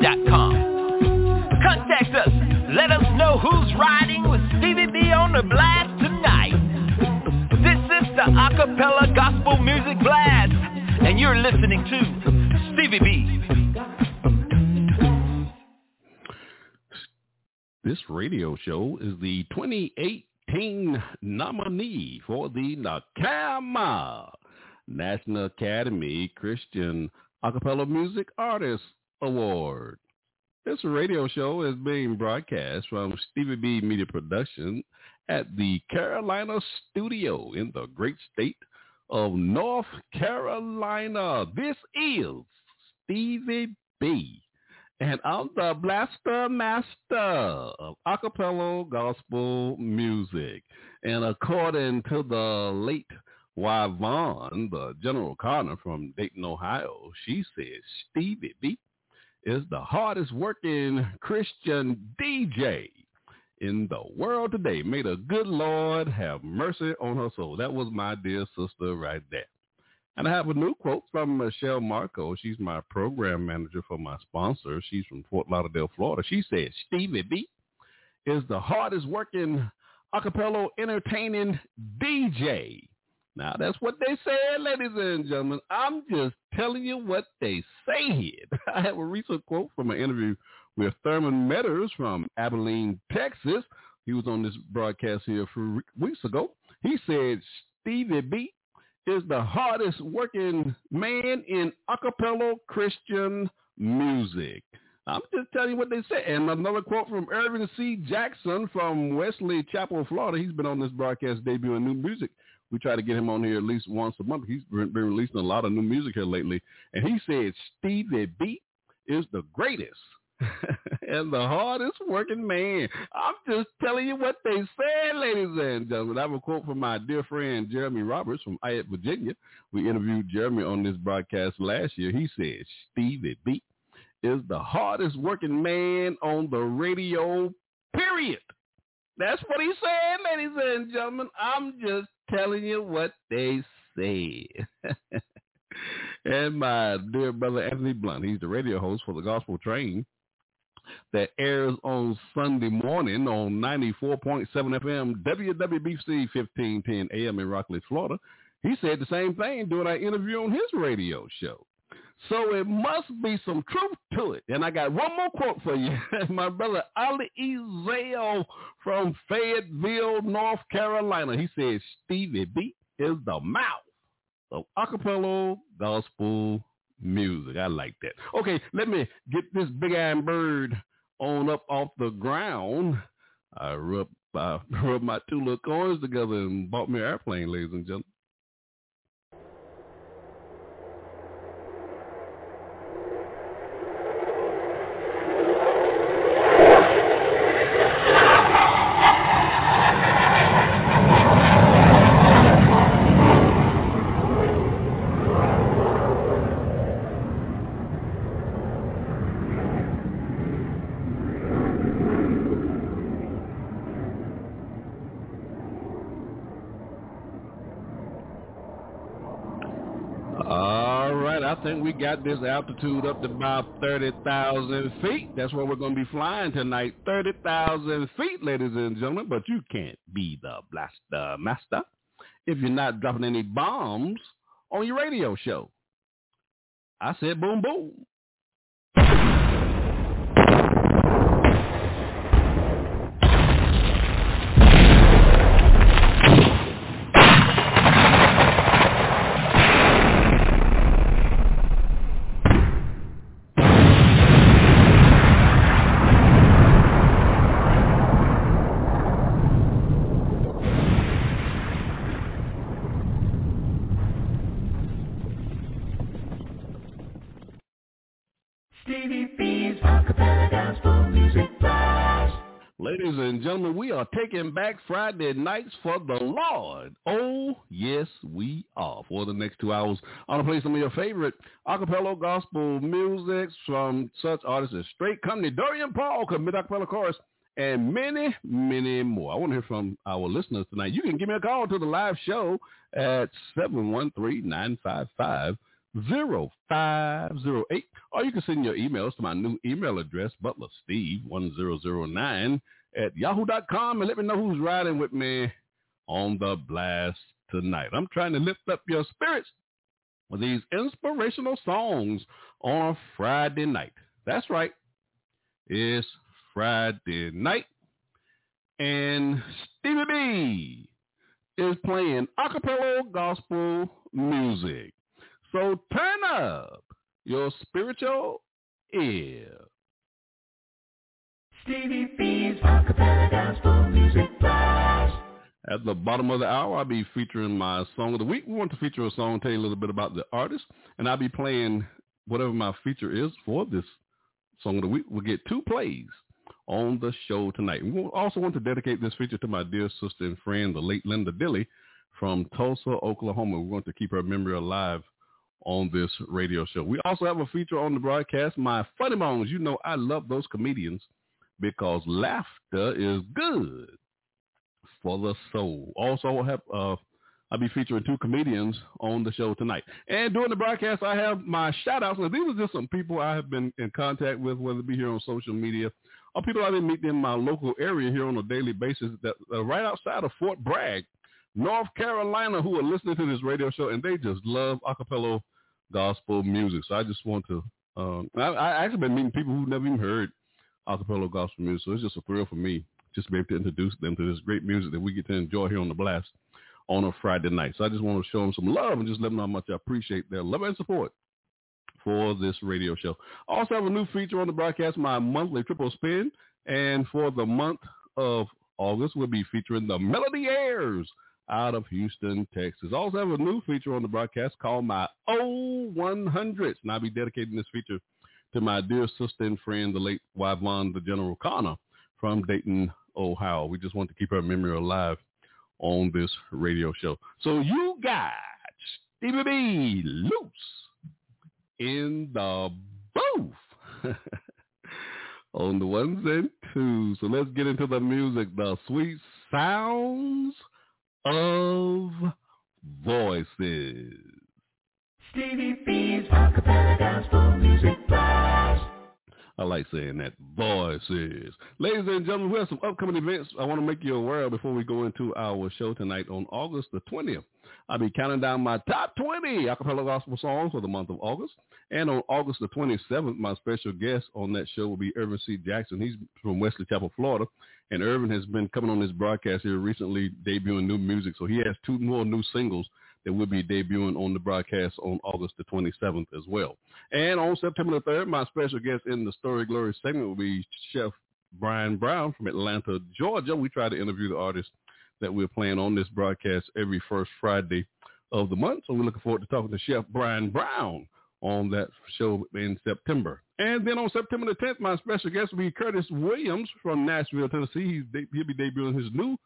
yahoo.com. Contact us. Let us know who's riding with Stevie B on the blast tonight. This is the Acapella Gospel Music Blast, and you're listening to Stevie B. This radio show is the 2018 nominee for the NACAMA National Academy Christian Acapella Music Artist Award. This radio show is being broadcast from Stevie B Media Production at the Carolina Studio in the great state of North Carolina. This is Stevie B. And I'm the blaster master of acapella gospel music. And according to the late Yvonne, the general partner from Dayton, Ohio, she says Stevie B is the hardest working Christian DJ in the world today. May the good Lord have mercy on her soul. That was my dear sister right there. And I have a new quote from Michelle Marco. She's my program manager for my sponsor. She's from Fort Lauderdale, Florida. She said, Stevie B is the hardest working acapella entertaining DJ. Now, that's what they said, ladies and gentlemen. I'm just telling you what they said. I have a recent quote from an interview with Thurman Metters from Abilene, Texas. He was on this broadcast here a few weeks ago. He said, Stevie B is the hardest working man in acapella Christian music. I'm just telling you what they say. And another quote from Irvin C. Jackson from Wesley Chapel, Florida. He's been on this broadcast debuting new music. We try to get him on here at least once a month. He's been releasing a lot of new music here lately. And he said Stevie B is the greatest and the hardest working man. I'm just telling you what they said, ladies and gentlemen. I have a quote from my dear friend Jeremy Roberts from Ayette, Virginia. We interviewed Jeremy on this broadcast last year. He said Stevie B is the hardest working man on the radio, period. That's what he said, ladies and gentlemen. I'm just telling you what they say. and my dear brother Anthony Blunt, he's the radio host for the Gospel Train that airs on Sunday morning on 94.7 FM WWBC 1510 AM in Rockledge, Florida. He said the same thing during our interview on his radio show. So it must be some truth to it. And I got one more quote for you. My brother Ali Ezel from Fayetteville, North Carolina. He says, Stevie B is the mouth of acapella gospel music. I like that. Okay, let me get this big iron bird on up off the ground. I rub, I rubbed my two little coins together and bought me an airplane, ladies and gentlemen. I think we got this altitude up to about 30,000 feet. That's where we're going to be flying tonight. 30,000 feet, ladies and gentlemen. But you can't be the blaster master if you're not dropping any bombs on your radio show. I said boom, boom. And gentlemen, we are taking back Friday nights for the Lord. Oh, yes, we are. For the next two hours, I'm going to play some of your favorite acapella gospel music from such artists as Straight Company, Dorian Paul, Commit Acapella Chorus, and many, many more. I want to hear from our listeners tonight. You can give me a call to the live show at 713-955 0508. Or you can send your emails to my new email address, butlersteve1009 at yahoo.com and let me know who's riding with me on the blast tonight. I'm trying to lift up your spirits with these inspirational songs on Friday night. That's right. It's Friday night. And Stevie B is playing acapella gospel music. So turn up your spiritual ear. Stevie B's Acapella Gospel Music Blast. At the bottom of the hour, I'll be featuring my song of the week. We want to feature a song, tell you a little bit about the artist, and I'll be playing whatever my feature is for this song of the week. We'll get two plays on the show tonight. We also want to dedicate this feature to my dear sister and friend, the late Linda Dilly from Tulsa, Oklahoma. We want to keep her memory alive on this radio show. We also have a feature on the broadcast, My Funny Bones. You know I love those comedians because laughter is good for the soul. Also, have uh, I'll be featuring two comedians on the show tonight. And during the broadcast, I have my shout outs. Now, these are just some people I have been in contact with, whether it be here on social media or people I've been meeting in my local area here on a daily basis that are right outside of Fort Bragg, North Carolina, who are listening to this radio show, and they just love acapella gospel music. So I just want to, um, I, I actually been meeting people who never even heard acapella gospel music. So it's just a thrill for me just to be able to introduce them to this great music that we get to enjoy here on the blast on a Friday night. So I just want to show them some love and just let them know how much I appreciate their love and support for this radio show. I also have a new feature on the broadcast, my monthly triple spin. And for the month of August, we'll be featuring the Melo-D-Heirs out of Houston, Texas. I also have a new feature on the broadcast called my O100s. And I'll be dedicating this feature to my dear sister and friend, the late Yvonne, the General Connor from Dayton, Ohio. We just want to keep her memory alive on this radio show. So you got Stevie B loose in the booth on the ones and twos. So let's get into the music, the sweet sounds of voices. Stevie B's Acapella Gospel Music Blast. I like saying that. Voices. Ladies and gentlemen, we have some upcoming events I want to make you aware of before we go into our show tonight on August the 20th. I'll be counting down my top 20 acapella gospel songs for the month of August. And on August the 27th, my special guest on that show will be Irvin C. Jackson. He's from Wesley Chapel, Florida. And Irvin has been coming on this broadcast here recently, debuting new music. So he has two more new singles that will be debuting on the broadcast on August the 27th as well. And on September the 3rd, my special guest in the Story Glory segment will be Chef Brian Brown from Atlanta, Georgia. We try to interview the artists that we're playing on this broadcast every first Friday of the month. So we're looking forward to talking to Chef Brian Brown on that show in September. And then on September the 10th, my special guest will be Curtis Williams from Nashville, Tennessee. He'll be debuting his new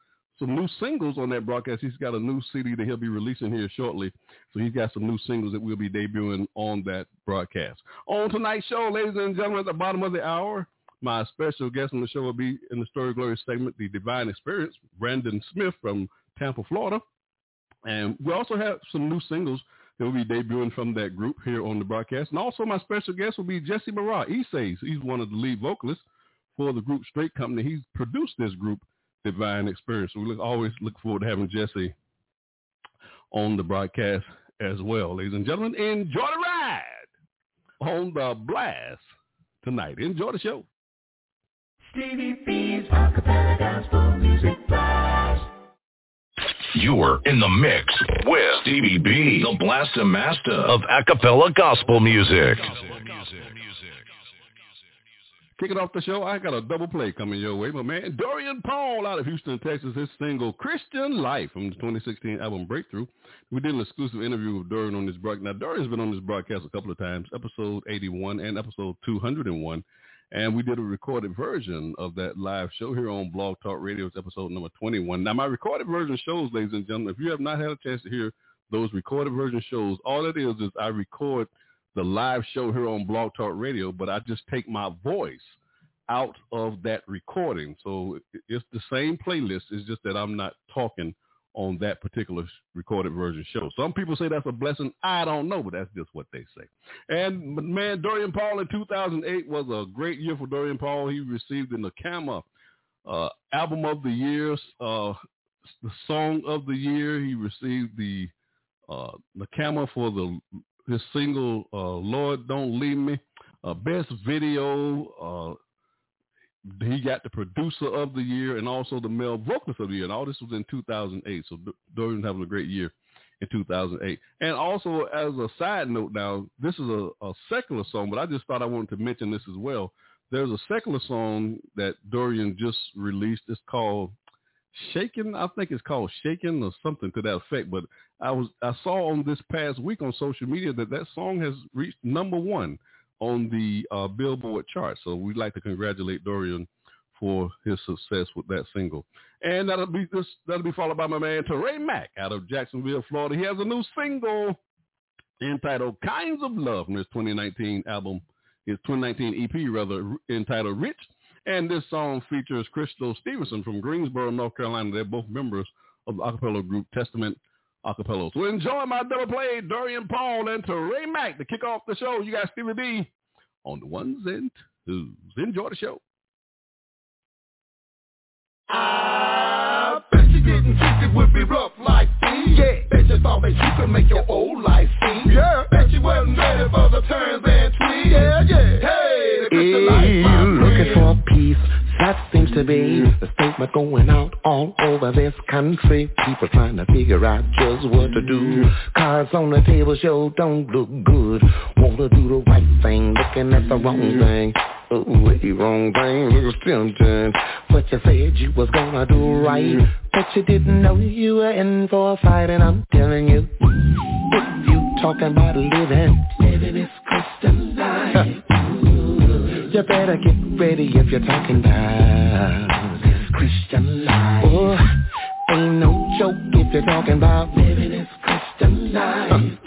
some new singles on that broadcast. He's got a new CD that he'll be releasing here shortly. So he's got some new singles that we'll be debuting on that broadcast. On tonight's show, ladies and gentlemen, at the bottom of the hour, my special guest on the show will be in the Story Glory segment, The Divine Xperience, Brandon Smith from Tampa, Florida. And we also have some new singles that will be debuting from that group here on the broadcast. And also my special guest will be Jesse Marah. He says he's one of the lead vocalists for the group Straight Company. He's produced this group, Divine Xperience. So we look, always look forward to having Jesse on the broadcast as well. Ladies and gentlemen, enjoy the ride on the blast tonight. Enjoy the show. Stevie B's Acapella Gospel Music Blast. You're in the mix with Stevie B, the blaster master of acapella gospel music. Kicking off the show, I got a double play coming your way. My man, Dorian Paul out of Houston, Texas, his single Christian Life from the 2016 album Breakthrough. We did an exclusive interview with Dorian on this broadcast. Now, Dorian's been on this broadcast a couple of times, episode 81 and episode 201. and we did a recorded version of that live show here on Blog Talk Radio's episode number 21. Now, my recorded version shows, ladies and gentlemen, if you have not had a chance to hear those recorded version shows, all it is is I record the live show here on Blog Talk Radio, but I just take my voice out of that recording. So it's the same playlist. It's just that I'm not talking on that particular recorded version show. Some people say that's a blessing. I don't know, but that's just what they say. And man, Dorian Paul in 2008 was a great year for Dorian Paul. He received in the NACAMA uh, Album of the Year, uh, the Song of the Year. He received the uh, NACAMA for the his single uh, "Lord Don't Leave Me." Uh, best video, uh, he got the producer of the year and also the male vocalist of the year. And all this was in 2008. So Dorian having a great year in 2008. And also as a side note now, this is a, a secular song, but I just thought I wanted to mention this as well. There's a secular song that Dorian just released. It's called Shaking. I think it's called Shaking or something to that effect. But I was I saw on this past week on social media that that song has reached number one on the uh, Billboard chart. So we'd like to congratulate Dorian for his success with that single. And that'll be this, that'll be followed by my man Teray Mack out of Jacksonville, Florida. He has a new single entitled Kinds of Love from his 2019 album, his 2019 EP rather, entitled Rich. And this song features Crystal Stevenson from Greensboro, North Carolina. They're both members of the acapella group Testament acapella. So enjoy my double play, Dorian Paul and Teray Mack to kick off the show. You got Stevie B on the ones and twos. Enjoy the show. I bet you didn't think it would be rough like this. Yeah. Bet you thought that you could make your old life see. Yeah. Bet you wasn't ready for the turns and twists. Yeah, yeah. Hey, the Christian life, my looking friend. for peace. That seems to be the statement going out all over this country. People trying to figure out just what to do. Cards on the table show don't look good. Wanna do the right thing, looking at the wrong thing. Oh, the wrong thing looks tempting. But you said you was gonna do right. But you didn't know you were in for a fight, and I'm telling you, if you talking about living, living is Christian life. You better get ready if you're talking about this Christian life. Oh, ain't no joke if you're talking about living this Christian life.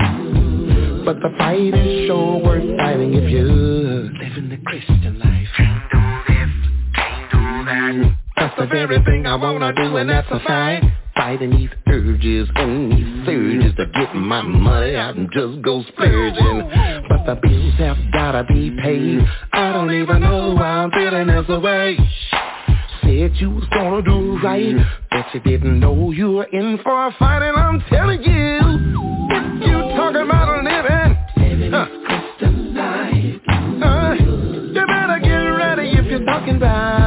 But the fight is sure worth fighting if you're living the Christian life. Can't do this, can't do that. That's the very thing I wanna do and that's a fight. Fighting these urges and these surges to get my money out and just go splurging. But the bills have gotta be paid. I don't even know why I'm feeling this way. Said you was gonna do right, but you didn't know you were in for a fight. And I'm telling you, you talking about a living, huh, uh, you better get ready if you're talking about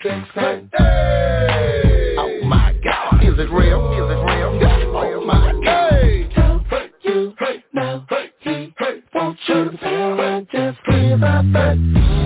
tricks. Oh my God, is it real? Is it real? Oh my God. Tell you now, he wants you to fail and just give up. Don't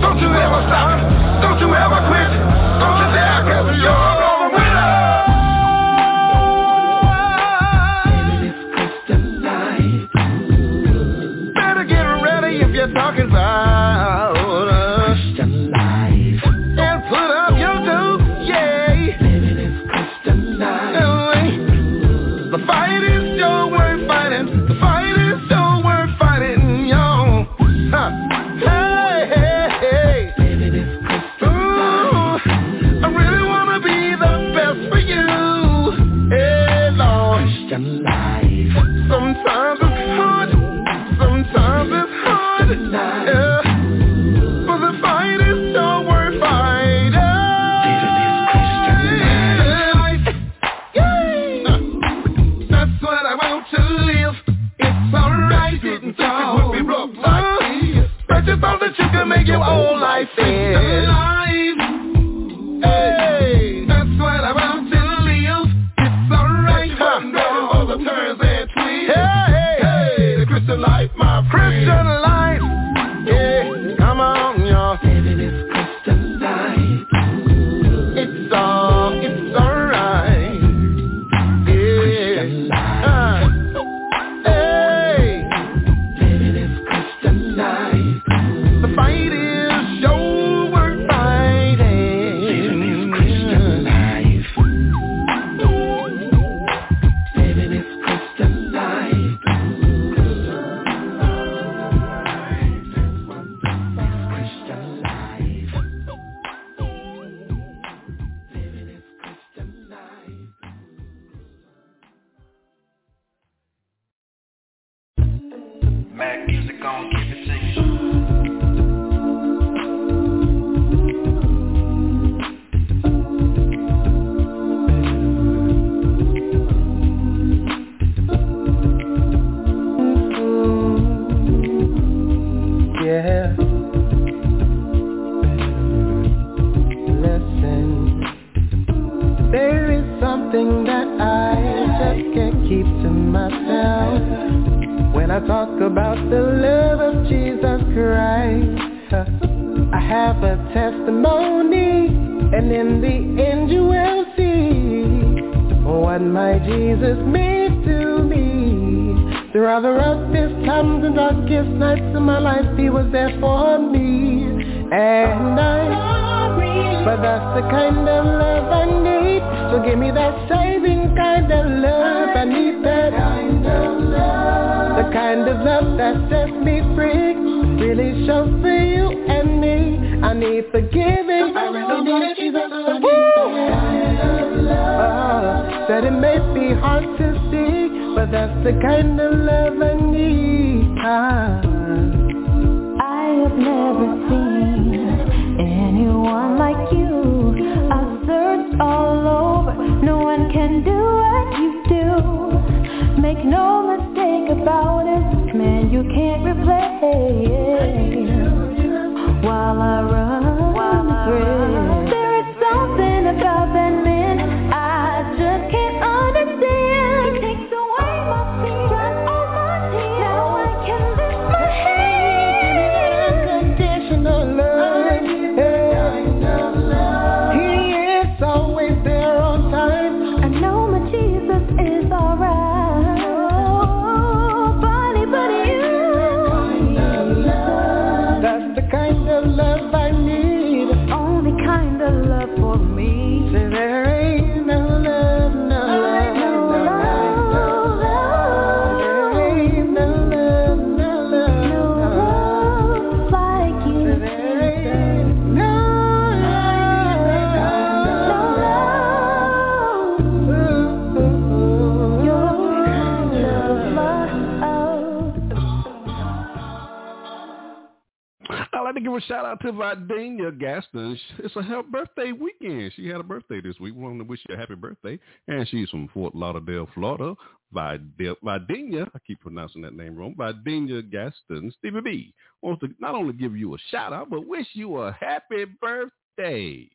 happy birthday. And she's from Fort Lauderdale, Florida. By Videnia, I keep pronouncing that name wrong, Videnia Gaston, Stevie B, wants to not only give you a shout out, but wish you a happy birthday.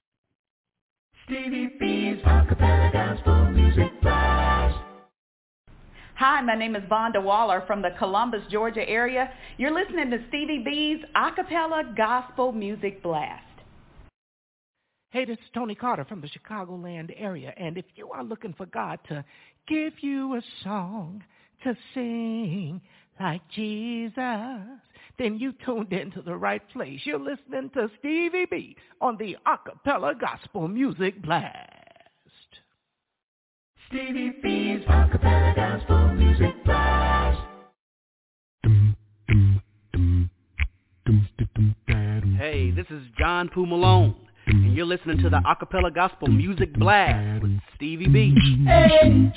Stevie B's Acapella Gospel Music Flash. Hi, my name is Vonda Waller from the Columbus, Georgia area. You're listening to Stevie B's Acapella Gospel Music Blast. Hey, this is Tony Carter from the Chicagoland area, and if you are looking for God to give you a song to sing like Jesus, then you tuned into the right place. You're listening to Stevie B on the Acapella Gospel Music Blast. Stevie B's Acapella Gospel Music Blast. Hey, this is John Poo Malone you're listening to the Acapella Gospel Music Blast with Stevie B. Hey.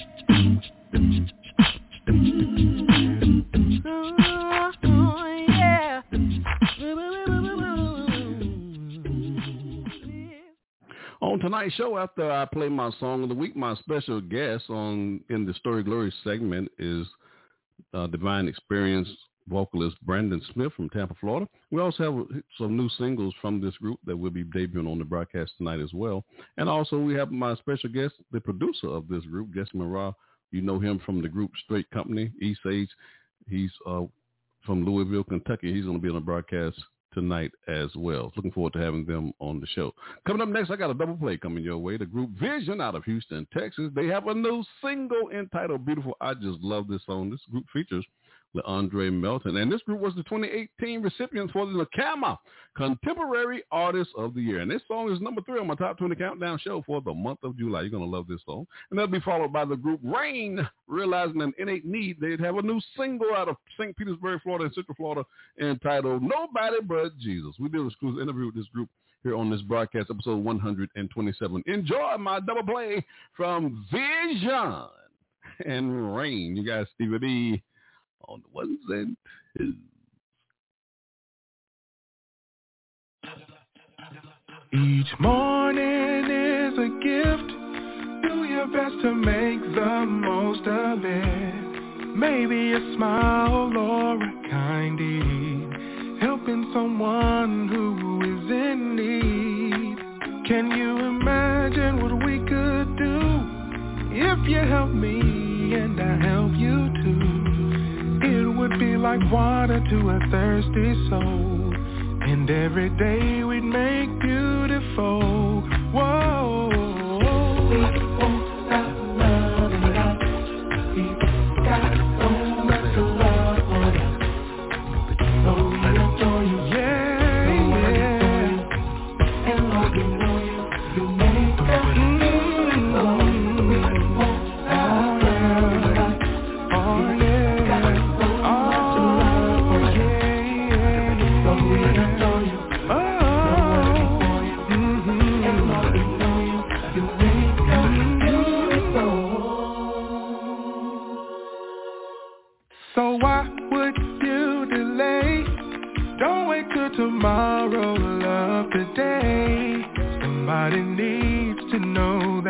On tonight's show, after I play my song of the week, my special guest on in the Story Glory segment is uh, Divine Xperience vocalist Brandon Smith from Tampa, Florida. We also have some new singles from this group that will be debuting on the broadcast tonight as well. And also we have my special guest, the producer of this group, Jesse Mara. You know him from the group Straight Company, East Age. He's uh, from Louisville, Kentucky. He's going to be on the broadcast tonight as well. Looking forward to having them on the show. Coming up next, I got a double play coming your way. The group Vision out of Houston, Texas. They have a new single entitled Beautiful. I just love this song. This group features LeAndre Melton. And this group was the 2018 recipient for the NACAMA Contemporary Artist of the Year. And this song is number three on my top 20 countdown show for the month of July. You're going to love this song. And that'll be followed by the group Rain, realizing an innate need. They'd have a new single out of St. Petersburg, Florida and Central Florida entitled Nobody But Jesus. We did an exclusive interview with this group here on this broadcast, episode 127. Enjoy my double play from Vision and Rain. You guys, Stevie B on the ones and twos. Each morning is a gift. Do your best to make the most of it. Maybe a smile or a kind deed. Helping someone who is in need. Can you imagine what we could do if you help me and I help you too? Would be like water to a thirsty soul. And every day we'd make beautiful. Whoa.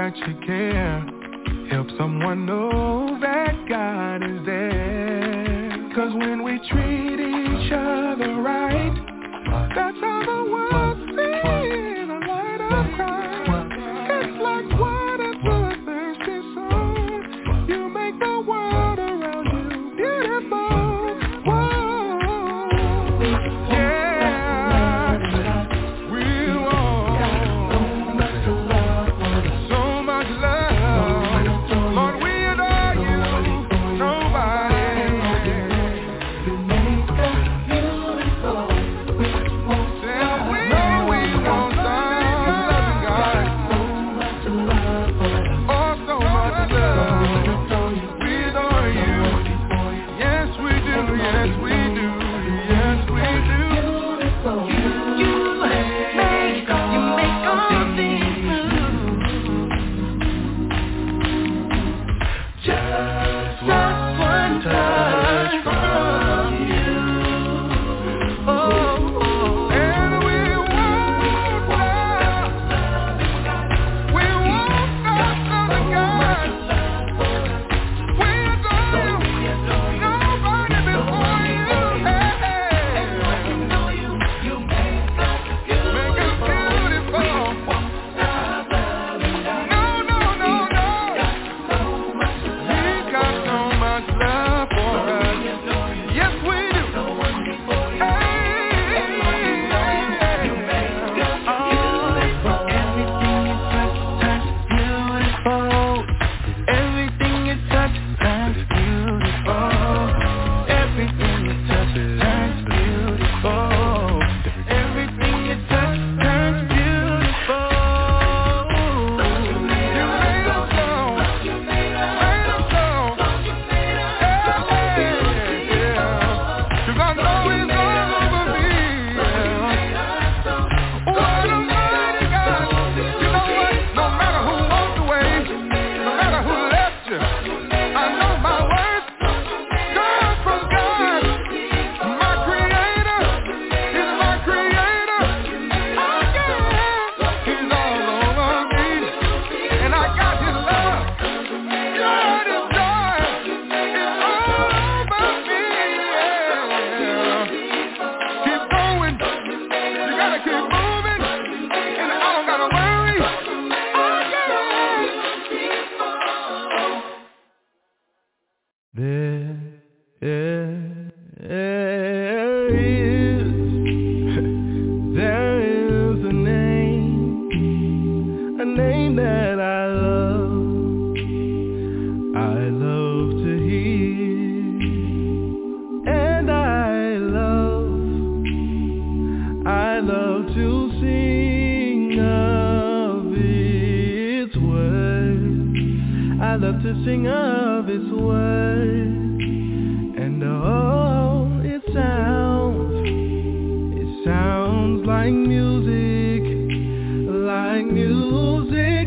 That you care. Help someone know that God is there. Cause when we treat each other right, that's how of its way And oh, it sounds, it sounds like music, like music.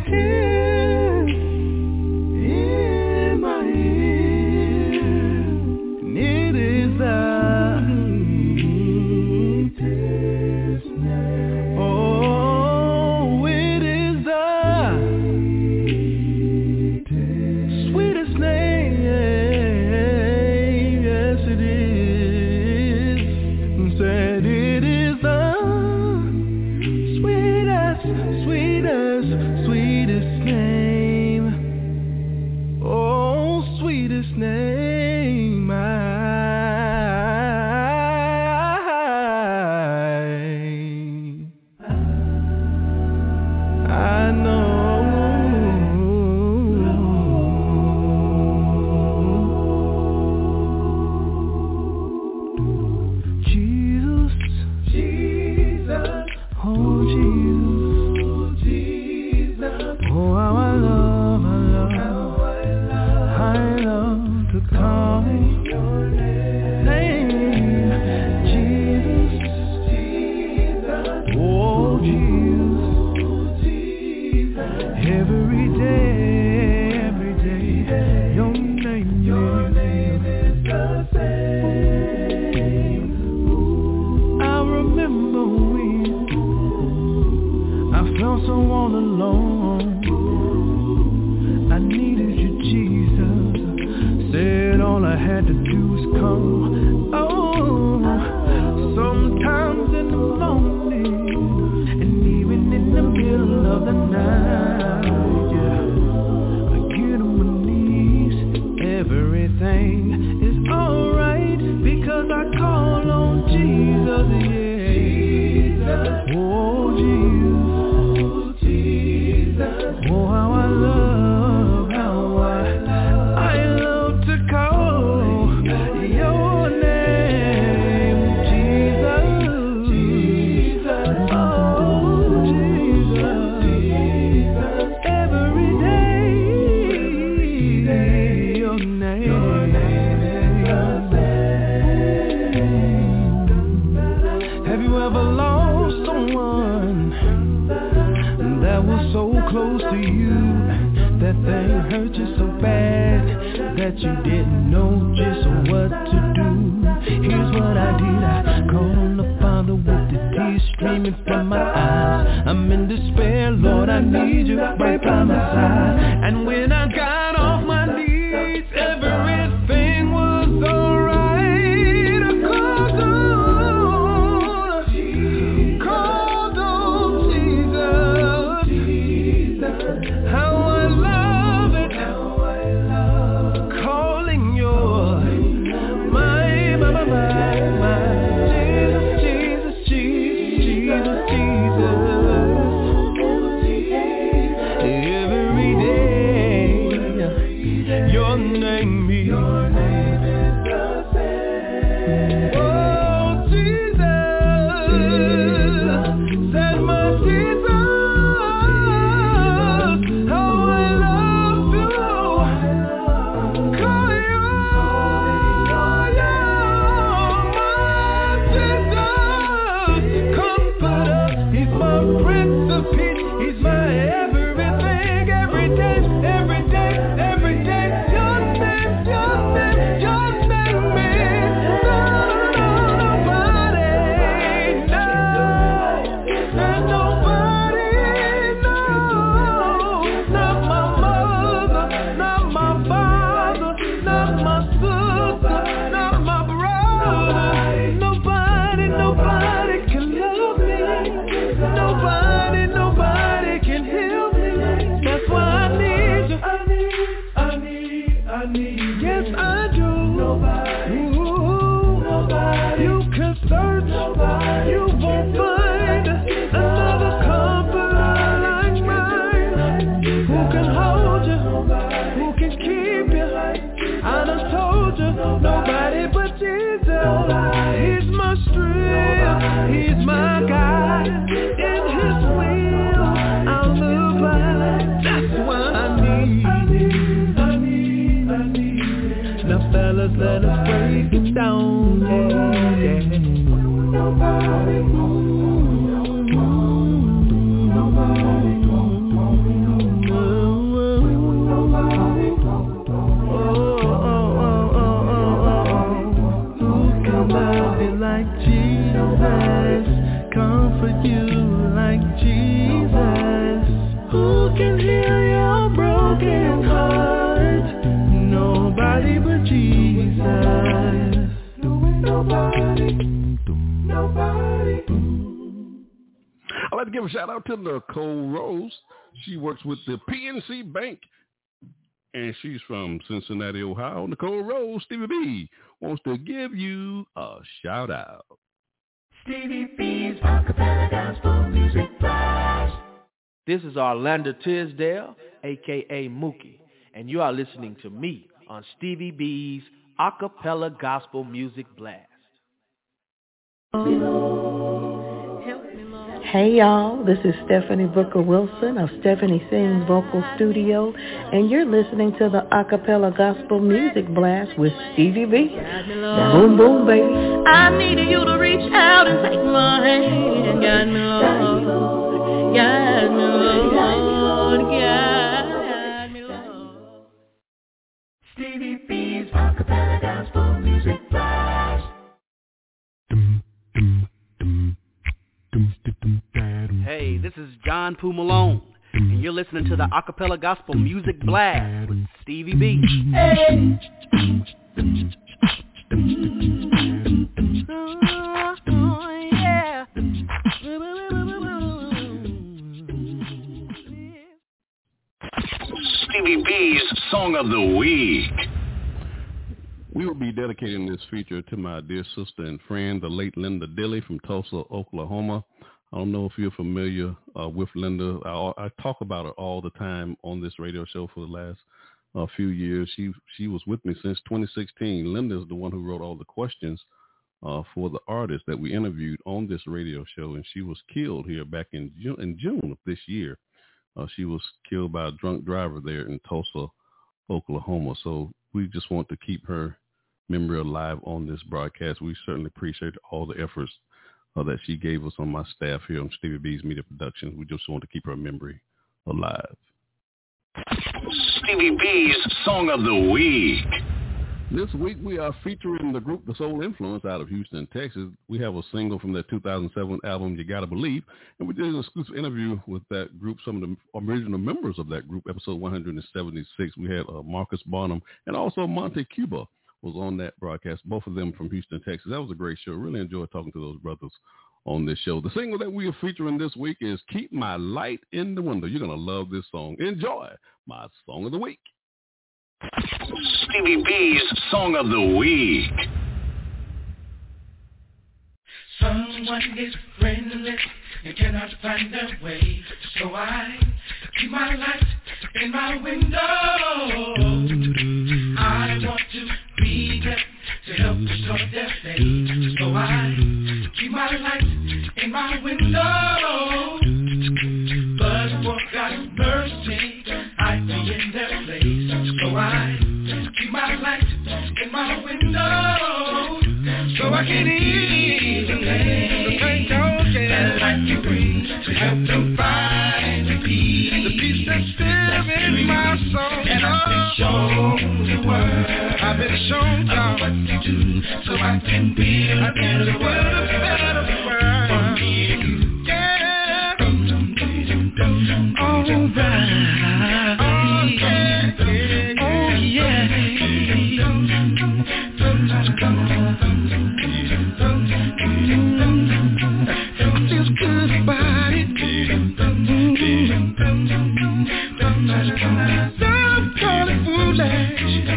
With the PNC Bank. And she's from Cincinnati, Ohio. Nicole Rose, Stevie B, wants to give you a shout out. Stevie B's Acappella Gospel Music Blast. This is Orlando Tisdale, aka Mookie, and you are listening to me on Stevie B's Acappella Gospel Music Blast. Hey y'all, this is Stephanie Booker Wilson of Stephanie Sings Vocal Studio, and you're listening to the Acappella Gospel Music Blast with Stevie B. Boom boom baby. I needed you to reach out and take my hand. Guide me, Lord. Guide me, Lord. Guide Hey, this is John Poo Malone, and you're listening to the Acappella Gospel Music Blast with Stevie B. Hey. Stevie B's Song of the Week. We will be dedicating this feature to my dear sister and friend, the late Linda Dilly from Tulsa, Oklahoma. I don't know if you're familiar uh, with Linda. I, I, talk about her all the time on this radio show for the last uh, few years. She she was with me since 2016. Linda is the one who wrote all the questions uh, for the artists that we interviewed on this radio show, and she was killed here back in June, in June of this year. Uh, she was killed by a drunk driver there in Tulsa, Oklahoma. So we just want to keep her memory alive on this broadcast. We certainly appreciate all the efforts uh, that she gave us on my staff here on Stevie B's Media Productions. We just want to keep her memory alive. Stevie B's Song of the Week. This week we are featuring the group The Soul Influence out of Houston, Texas. We have a single from their 2007 album, You Gotta Believe, and we did an exclusive interview with that group, some of the original members of that group, episode 176. We had uh, Marcus Barnum and also Monte Cuba was on that broadcast, both of them from Houston, Texas. That was a great show. Really enjoyed talking to those brothers on this show. The single that we are featuring this week is Keep My Light in the Window. You're going to love this song. Enjoy my song of the week. Stevie B's Song of the Week. Someone is friendless and cannot find their way. So I keep my light in my window. To help restore their faith. So I keep my light in my window. But for God's mercy, I be in their place. So I keep my light in my window. So I can that light can bring to help them find the peace. The peace that's still in my soul. And I've been shown the word. I've been shown God what to do so I can build a better world. A better world for me and you. Yeah. All right. Oh yeah. Oh yeah.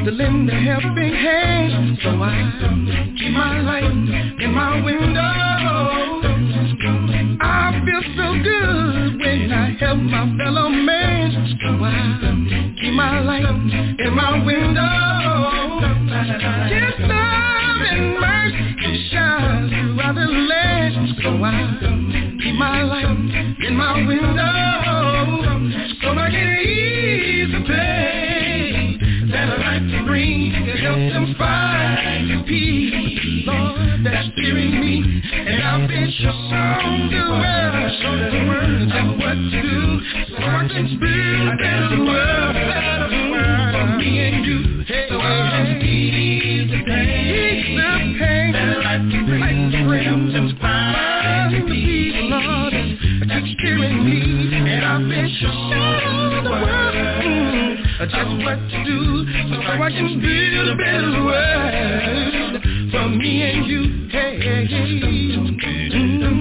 To lend a helping hand. So I keep my light in my window. I feel so good when I help my fellow man. So I keep my light in my window. His love and mercy shines throughout the land. So I keep my light in my window. So I can ease the pain that I like to bring to help them find the peace, Lord, that's steering me. And I've been shown the world, shown the world of what to do, so I can build a better world, world for me and you. So I can ease help them find the peace, Lord, that's steering me. And I've been shown the world. Mm, just what to do so I can build a better world for me and you. Hey, hey, hey. Mm,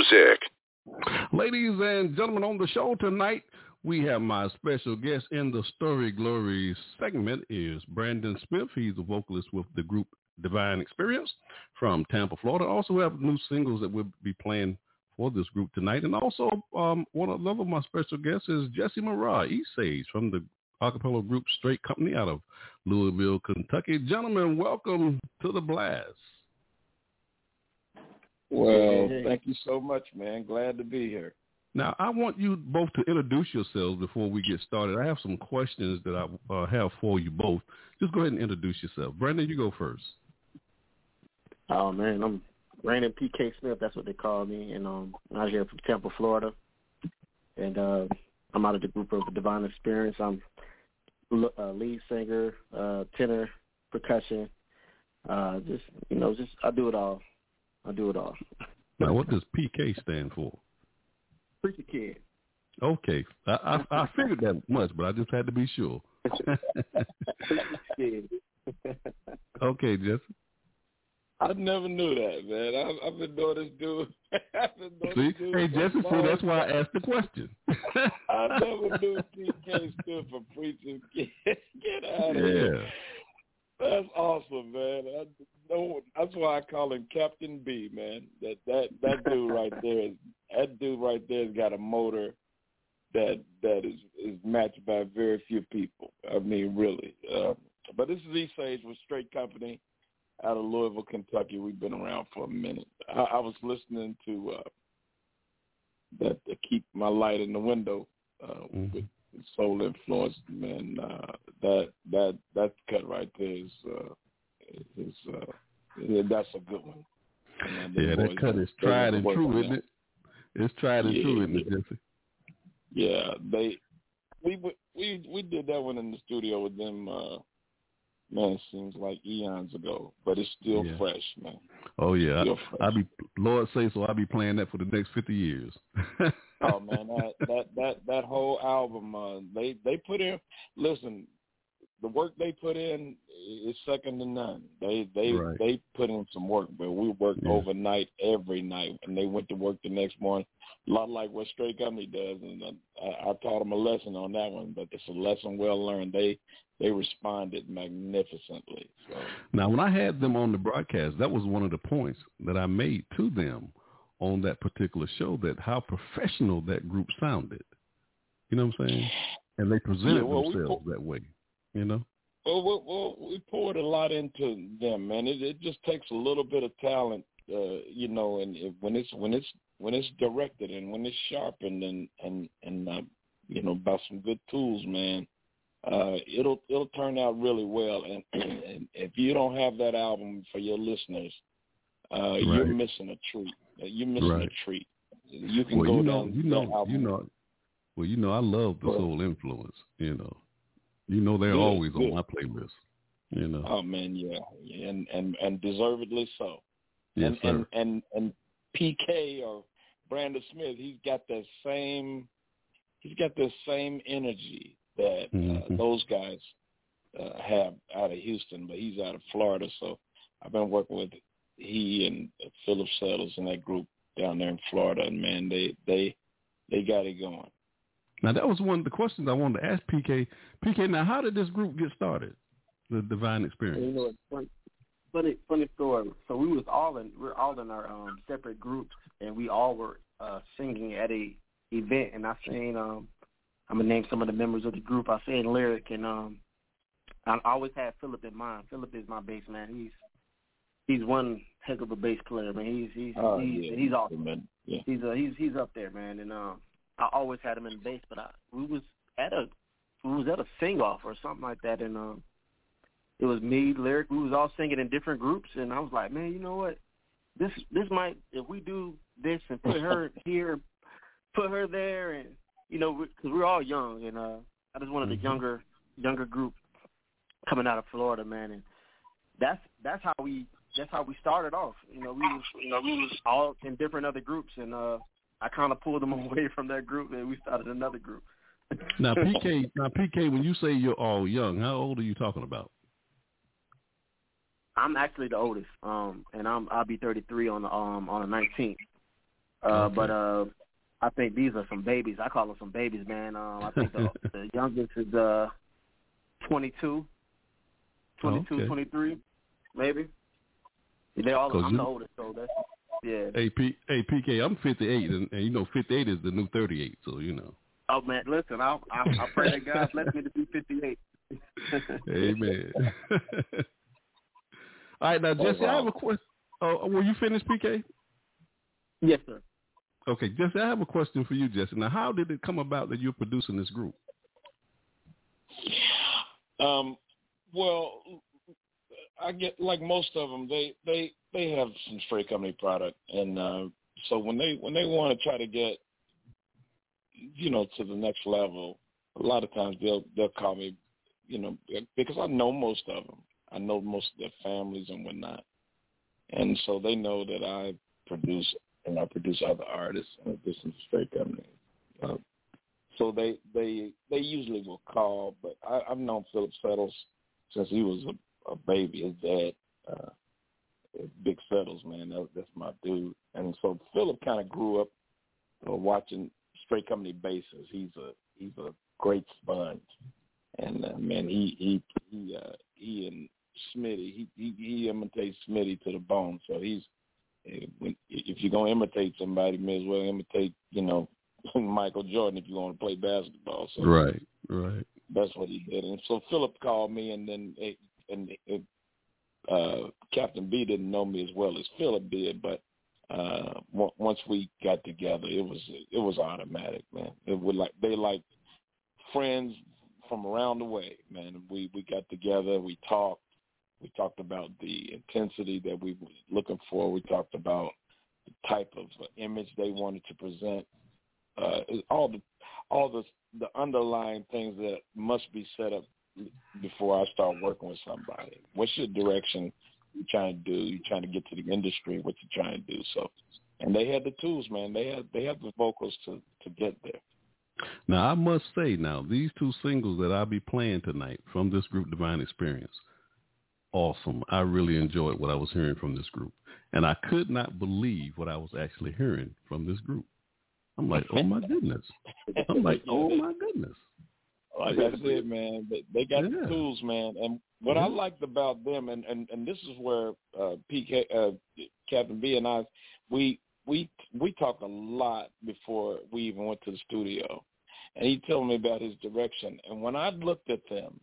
music. Ladies and gentlemen, on the show tonight, we have my special guest in the Story Glory segment is Brandon Smith. He's a vocalist with the group Divine Xperience from Tampa, Florida. Also have new singles that we'll be playing for this group tonight. And also um, one of another of my special guests is Jesse Marah, Sage from the acapella group Straight Company out of Louisville, Kentucky. Gentlemen, welcome to the blast. Well, thank you so much, man. Glad to be here. Now, I want you both to introduce yourselves before we get started. I have some questions that I uh, have for you both. Just go ahead and introduce yourself. Brandon, you go first. Oh man, I'm Brandon PK Smith. That's what they call me, and um, I'm out here from Tampa, Florida, and uh, I'm out of the group of the Divine Xperience. I'm l- uh, lead singer, uh, tenor, percussion. Uh, just you know, just I do it all. I do it all. Now, what does PK stand for? Preacher kid. Okay, I, I, I figured that much, but I just had to be sure. okay, Jesse. I never knew that, man. I've, I've been doing this dude. I've been doing See, this dude hey for Jesse, see, long that's why I asked the question. I never knew PK stood for preaching kid. Get out of here. That's awesome, man. I, no, that's why I call him Captain B, man. That that that dude right there, is, that dude right there has got a motor that that is is matched by very few people. I mean, really. Uh, but this is East Sage with Straight Company out of Louisville, Kentucky. We've been around for a minute. I, I was listening to uh, that to keep my light in the window uh, with soul influence, man. Uh, that that that cut right there is uh, is uh, yeah, that's a good one. Yeah, that cut is tried and true, isn't it? It's tried and true, Yeah, isn't it, Jesse? Yeah, they we we we did that one in the studio with them. uh Man, it seems like eons ago, but it's still Yeah. fresh, man. Oh yeah, I'll be Lord say so. I'll be playing that for the next fifty years. Oh man, that that that that whole album, uh, they they put in. Listen, the work they put in is second to none. They they Right. they put in some work, but we worked Yeah. overnight every night, and they went to work the next morning. A lot like what Straight Company does, and I, I taught them a lesson on that one. But it's a lesson well learned. They they responded magnificently. So Now, when I had them on the broadcast, that was one of the points that I made to them on that particular show that how professional that group sounded. You know what I'm saying? And they presented Yeah, well, we themselves that way. You know? Well, well, well, we poured a lot into them, man. It, it just takes a little bit of talent, uh, you know, and it, when it's when it's when it's directed and when it's sharpened and and and uh, you know by some good tools, man, uh, it'll it'll turn out really well. And, and if you don't have that album for your listeners, uh, you're missing a treat. You're missing Right. a treat. You can well, go you know, down you know, you know. Well, you know, I love the soul influence. You know, you know they're Good, always on my playlist. You know, Oh man, yeah, and and and deservedly so. yes, and, sir. and and and PK or Brandon Smith, he's got that same he's got the same energy that uh, Mhm. those guys uh, have out of Houston, but he's out of Florida. So I've been working with he and Philip Settles and that group down there in Florida, and man, they they they got it going. Now that was one of the questions I wanted to ask PK. PK, now how did this group get started? The Divine Xperience. You know, it's funny, funny, funny story. So we was all in, we're all in our um, separate groups, and we all were uh, singing at a event. And I seen, um, I'm gonna name some of the members of the group. I sang lyric, and um, I always had Philip in mind. Philip is my bass man. He's he's one heck of a bass player, man. He's he's Oh, he's, yeah. he's awesome. Man. Yeah. He's uh, he's he's up there, man. And um, I always had him in the bass, but I we was at a we was at a sing off or something like that, and um, it was me, lyric. We was all singing in different groups, and I was like, man, you know what? This this might if we do this and put her here, put her there, and you know, because we're all young, and uh, I just wanted Mhm. younger younger group coming out of Florida, man, and that's that's how we that's how we started off. You know, we was you know we was all in different other groups, and uh, I kind of pulled them away from that group, and we started another group. Now PK, now PK, when you say you're all young, how old are you talking about? I'm actually the oldest, um, and I'm I'll be 33 on the um on the 19th. Uh, Okay. but uh, I think these are some babies. I call them some babies, man. Um, I think the, the youngest is uh 22, 22, Okay. 23, maybe. They all. I'm you- the oldest, so that's yeah. Hey, P, hey PK, I'm 58, and, and you know 58 is the new 38, so you know. Oh man, listen, I I, I pray that God bless me to be 58. Amen. All right, now Jesse, I have a question. Oh, were you finished, PK? Yes, sir. Okay, Jesse, I have a question for you, Jesse. Now, how did it come about that you're producing this group? Um, well, I get like most of them, they they they have some straight company product, and uh, so when they when they want to try to get you know to the next level, a lot of times they'll they'll call me, you know, because I know most of them. I know most of their families and whatnot, and so they know that I produce and I produce other artists in addition to straight company. Uh, so they they they usually will call, but I, I've known Philip Settles since he was a, a baby. His dad, uh, Big Settles, man, that, that's my dude. And so Philip kind of grew up uh, watching straight company bases. He's a he's a great sponge, and uh, man, he he he uh, he and Smitty, he he, he imitates Smitty to the bone. So he's eh, if you're gonna imitate somebody, you may as well imitate you know Michael Jordan if you want to play basketball. So Right, right. that's what he did. And so Philip called me, and then it, and it, uh, Captain B didn't know me as well as Philip did, but uh, on- once we got together, it was it was automatic, man. It was like they like friends from around the way, man. We we got together, we talked, we talked about the intensity that we were looking for. We talked about the type of image they wanted to present uh, all the all the the underlying things that must be set up before I start working with somebody. What's your direction you're trying to do? You're trying to get to the industry. What you're trying to do. So, and they had the tools, man. They had they had the vocals to to get there. Now, I must say, now these two singles that I'll be playing tonight from this group, Divine Xperience, awesome. I really enjoyed what I was hearing from this group, and I could not believe what I was actually hearing from this group. I'm like, oh my goodness. I'm like, oh my goodness. Like I said, man, they, they got Yeah. the tools, man. And what I liked about them, and and and this is where uh, PK, uh, Captain B, and I, we we we talked a lot before we even went to the studio, and he told me about his direction. And when I looked at them,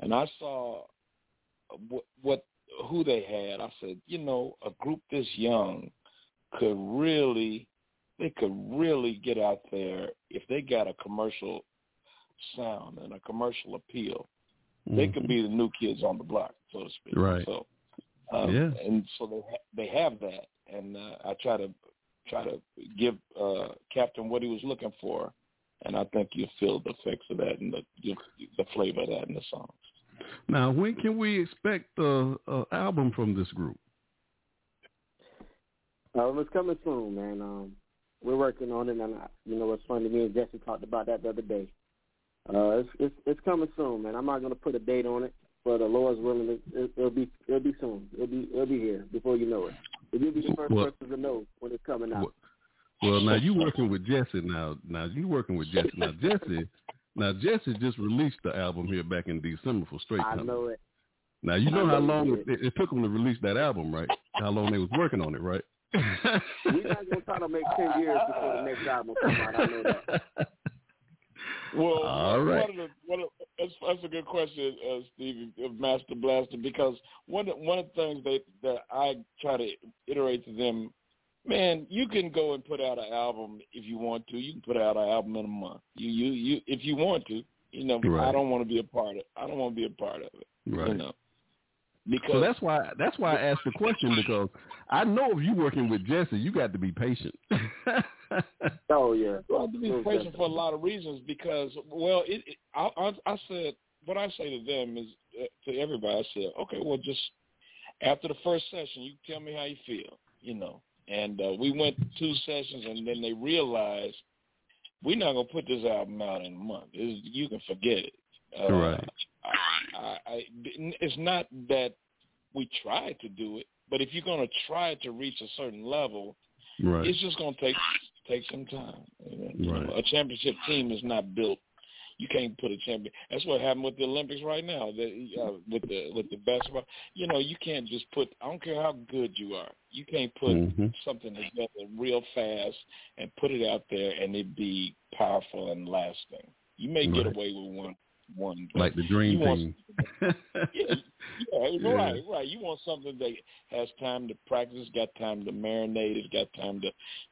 and I saw what, what who they had, I said, you know, a group this young could really they could really get out there if they got a commercial sound and a commercial appeal. They could be the new kids on the block, so to speak. Right. So, um, Yeah. and so they ha- they have that, and uh, I try to try to give uh, Captain what he was looking for, and I think you'll feel the effects of that and the you the flavor of that in the songs. Now, when can we expect uh, an album from this group? Uh, it's coming soon, man. Um, we're working on it, and I, you know what's funny? To me and Jesse talked about that the other day. Uh, it's it's it's coming soon, man. I'm not gonna put a date on it, but the Lord's willing, it, it, it'll be it'll be soon. It'll be it'll be here before you know it. You'll be the first What- person to know when it's coming out. Well, now you working with Jesse now. Now you working with Jesse. Now Jesse, now Jesse just released the album here back in December for Straight I Company. know it. Now you know I how long you it, it took them to release that album, right? How long they was working on it, right? We're not gonna try to make ten years before the next album come out. I know that. Well, all right. one right. of the, of, that's, that's a good question, uh, Stevie, of Master Blaster, because one of, one of the things they, that I try to iterate to them, man, you can go and put out an album if you want to. You can put out an album in a month. You you you if you want to. You know, right. I don't want to be a part of. I don't want to be a part of it. Right. You know, because So that's why that's why I asked the question because I know if you're working with Jesse, you got to be patient. oh yeah. Well, I have to be patient for a lot of reasons because, well, it, it, I, I, I said what I say to them is uh, to everybody. I said, okay, well, just after the first session, you tell me how you feel, you know. And uh, we went two sessions, and then they realized we're not gonna put this album out in a month. It's, you can forget it. Uh, Right. I, I, I, it's not that we try to do it, but if you're gonna try to reach a certain level, Right. it's just gonna take take some time. You know, Right. A championship team is not built. You can't put a champion. That's what happened with the Olympics right now. The, uh, with the with the basketball, you know, you can't just put. I don't care how good you are. You can't put Mhm. something together real fast and put it out there and it be powerful and lasting. You may get away with one one, like the Dream want- Team. yeah, Yeah, right, right. You want something that has time to practice, got time to marinate, it's got time to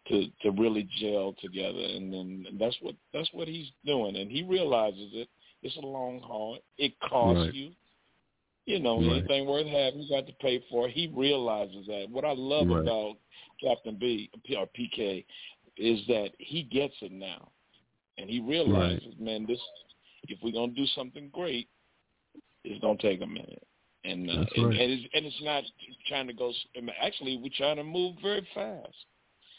to to really gel together, and then and that's what that's what he's doing, and he realizes it. It's a long haul. It costs Right. you. You know, Right. anything worth having, you got to pay for. it. He realizes that. What I love Right. about Captain B or PK is that he gets it now, and he realizes, man, this if we're gonna do something great, it's gonna take a minute. And uh, That's and, and, it's, and it's not trying to go. s- I mean, Actually, we're trying to move very fast,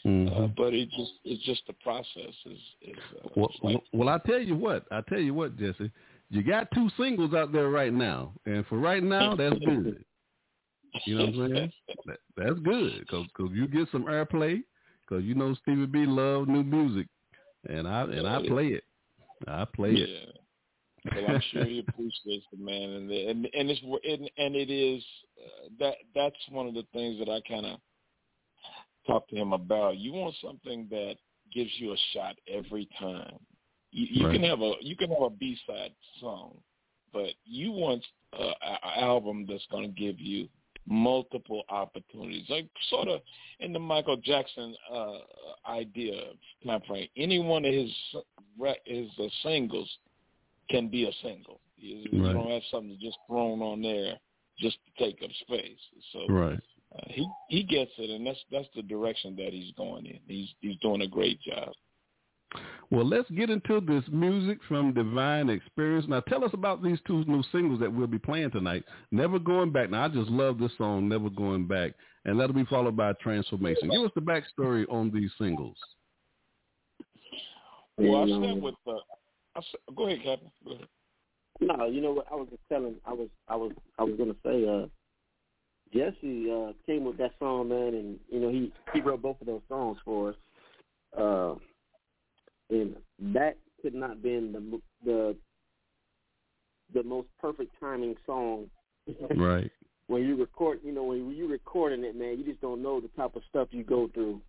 Mhm. uh, but it just it's just the process is is. Uh, Well, like, well, I tell you what, I tell you what, Jesse, you got two singles out there right now, and for right now, that's good. You know what I'm saying? That, that's good because you get some airplay because you know Stevie B love new music, and I and I play it. I play it. Well, I'm sure he appreciates it, man, and and and it's and, and it is uh, that that's one of the things that I kind of talk to him about. You want something that gives you a shot every time. You, you Right. can have a you can have a B side song, but you want uh, an album that's going to give you multiple opportunities, like sort of in the Michael Jackson uh, idea time frame. Any one of his his uh, singles can be a single. You, you don't have something just thrown on there just to take up space. So Right. uh, he he gets it, and that's that's the direction that he's going in. He's he's doing a great job. Well, let's get into this music from Divine Xperience. Now, tell us about these two new singles that we'll be playing tonight. Never Going Back. Now, I just love this song, Never Going Back, and that'll be followed by Transformation. Give us the backstory on these singles. Well, I um, with the, I said, go ahead, Captain. Go ahead. No, you know what? I was just telling. I was, I was, I was gonna say. uh Jesse uh came with that song, man, and you know he he wrote both of those songs for us. Uh, and that could not been the the the most perfect timing song. Right. when you record, you know, when you recording it, man, you just don't know the type of stuff you go through.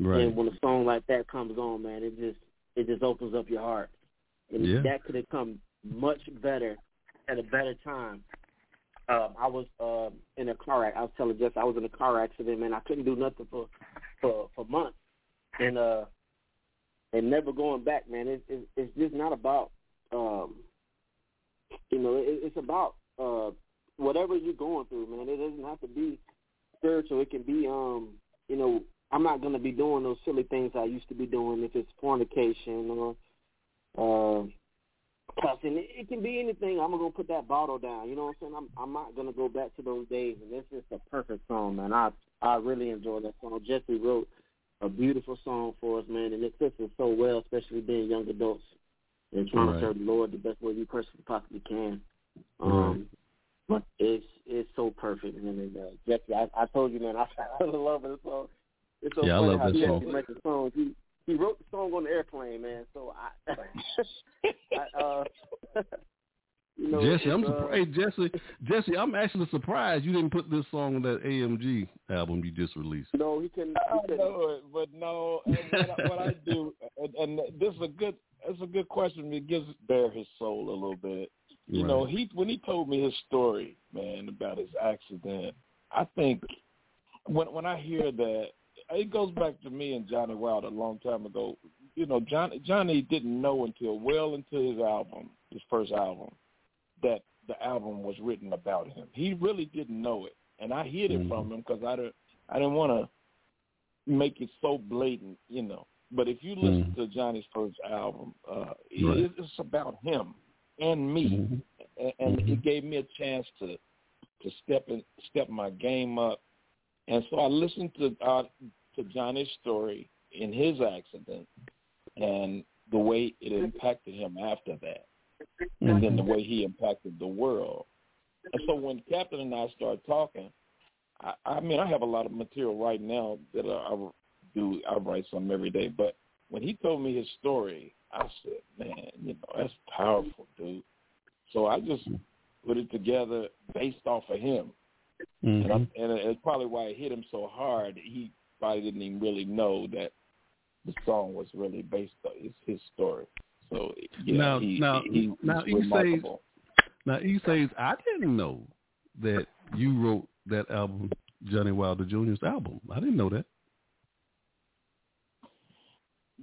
Right. And when a song like that comes on, man, it just it just opens up your heart. And Yeah. that could have come much better at a better time. Um, I was um, in a car. ac- I was telling Jess I was in a car accident, man. I couldn't do nothing for for for months, and uh, and never going back, man. It, it, it's just not about um, you know, it, it's about uh, whatever you're going through, man. It doesn't have to be spiritual. It can be, um, you know, I'm not going to be doing those silly things I used to be doing if it's fornication or uh, cussing. It, it can be anything. I'm gonna put that bottle down. You know what I'm saying? I'm I'm not gonna go back to those days. And this is the perfect song, man. I I really enjoy that song. Jesse wrote a beautiful song for us, man, and it fits us so well, especially being young adults and trying Right. to serve the Lord the best way you personally possibly can. Um, Right. but it's it's so perfect, man. And uh, Jesse, I, I told you, man, I, I love this song. It's so Yeah, I love how that Jesse song. makes songs. He he wrote the song on the airplane, man. So I, I uh, you know, Jesse, I'm uh, surprised. Hey, Jesse, Jesse, I'm actually surprised you didn't put this song on that AMG album you just released. No, he couldn't. I know it, but no. and What I, what I do, and, and this is a good, it's a good question. It gives bare his soul a little bit. You know, he when he told me his story, man, about his accident. I think when when I hear that, it goes back to me and Johnny Wild a long time ago. You know, Johnny Johnny didn't know until well into his album, his first album, that the album was written about him. He really didn't know it, and I hid it from him because I didn't I didn't want to make it so blatant, you know. But if you listen to Johnny's first album, uh, it- Right. it's about him and me, Mhm. and, and it gave me a chance to to step in, step my game up. And so I listened to uh, to Johnny's story in his accident and the way it impacted him after that, and then the way he impacted the world. And so when Captain and I started talking, I, I mean, I have a lot of material right now that I, I do. I write some every day, but when he told me his story, I said, "Man, you know, that's powerful, dude." So I just put it together based off of him, and, I, mm-hmm. and it's probably why it hit him so hard. He probably didn't even really know that the song was really based on his, his story. So yeah, now, he, now, he, now, says, now he says, I didn't know that you wrote that album, Johnny Wilder Jr.'s album. I didn't know that.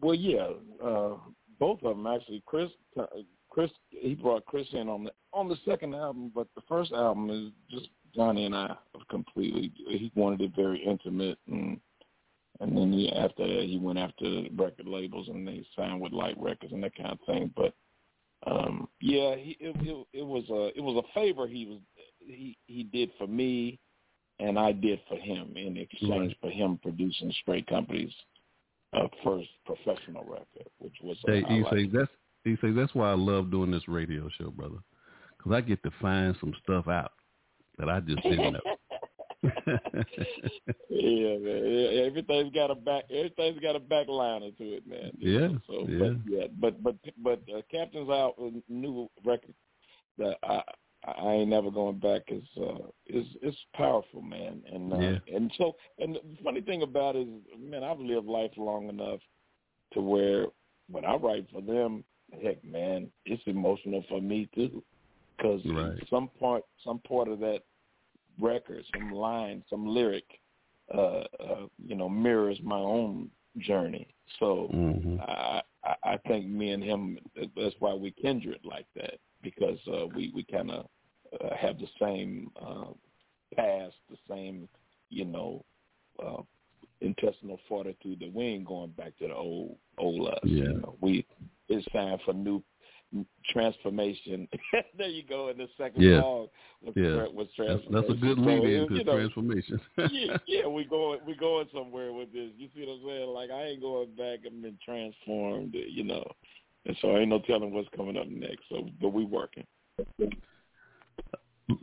Well, yeah, uh, both of them actually. Chris, uh, Chris, he brought Chris in on the on the second album, but the first album is just Johnny and I completely. He wanted it very intimate, and and then he after that he went after record labels and they signed with Light Records and that kind of thing. But um yeah, he it, it, it was a it was a favor he was he he did for me, and I did for him in exchange for him producing Straight Company's uh, first professional record, which was Hey, uh, he like- say that's he say that's why I love doing this radio show, brother, because I get to find some stuff out that I just didn't know. yeah, man. Yeah, everything's got a back. Everything's got a back liner to it, man. you Yeah, know, So, yeah. but yeah, but but but uh, Captain's out a new record that I I ain't never going back is uh is is powerful, man. And uh, Yeah. and so and the funny thing about it is, man, I've lived life long enough to where when I write for them, heck, man, it's emotional for me too, because Right. some part some part of that record, some line, some lyric, uh, uh, you know, mirrors my own journey. So Mhm. I, I I think me and him, that's why we kindred like that because uh, we we kind of uh, have the same uh, past, the same, you know, uh, intestinal fortitude that we ain't going back to the old old us. Yeah. You know, we it's time for new transformation. there you go in the second Yeah. song. Was, Yeah. was That's, transformation. that's a good lead it- into you know, transformation. yeah, yeah, we going we going somewhere with this. You see what I'm saying? Like I ain't going back. I've been transformed, you know, and so I ain't no telling what's coming up next. So, but we working.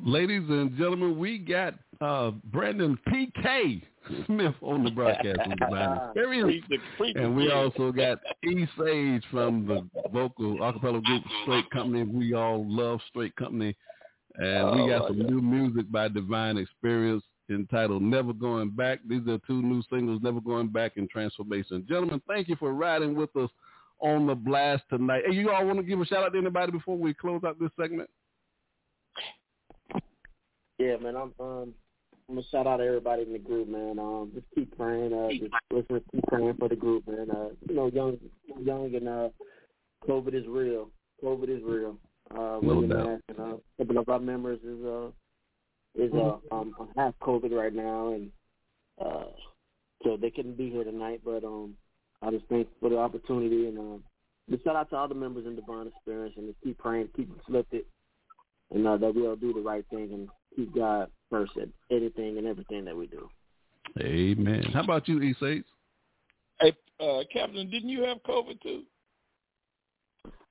Ladies and gentlemen, we got uh, Brandon P.K. Smith on the broadcast with Divine Xperience. Preach the- preach the And we also got E. Sage from the vocal acapella group Straight Company. We all love Straight Company. And Oh, we got some God. new music by Divine Xperience entitled Never Going Back. These are two new singles, Never Going Back and Transformation. Gentlemen, thank you for riding with us on the blast tonight. Hey, you all want to give a shout out to anybody before we close out this segment? Yeah, man. I'm um I'm gonna shout out to everybody in the group, man. Um, just keep praying. Uh, just listen, keep praying for the group, man. Uh, you know, young, young, and uh, COVID is real. COVID is real. Uh, No we're doubt. mask, and uh, a couple of our members is uh is uh um have COVID right now, and uh, so they couldn't be here tonight. But um, I just thank for the opportunity, and um, just shout out to all the members in Divine Xperience, and just keep praying, keep lifted, and uh, that we'll do the right thing and keep God first at anything and everything that we do. Amen. How about you, E. Sage? Hey, uh, Captain, didn't you have COVID too?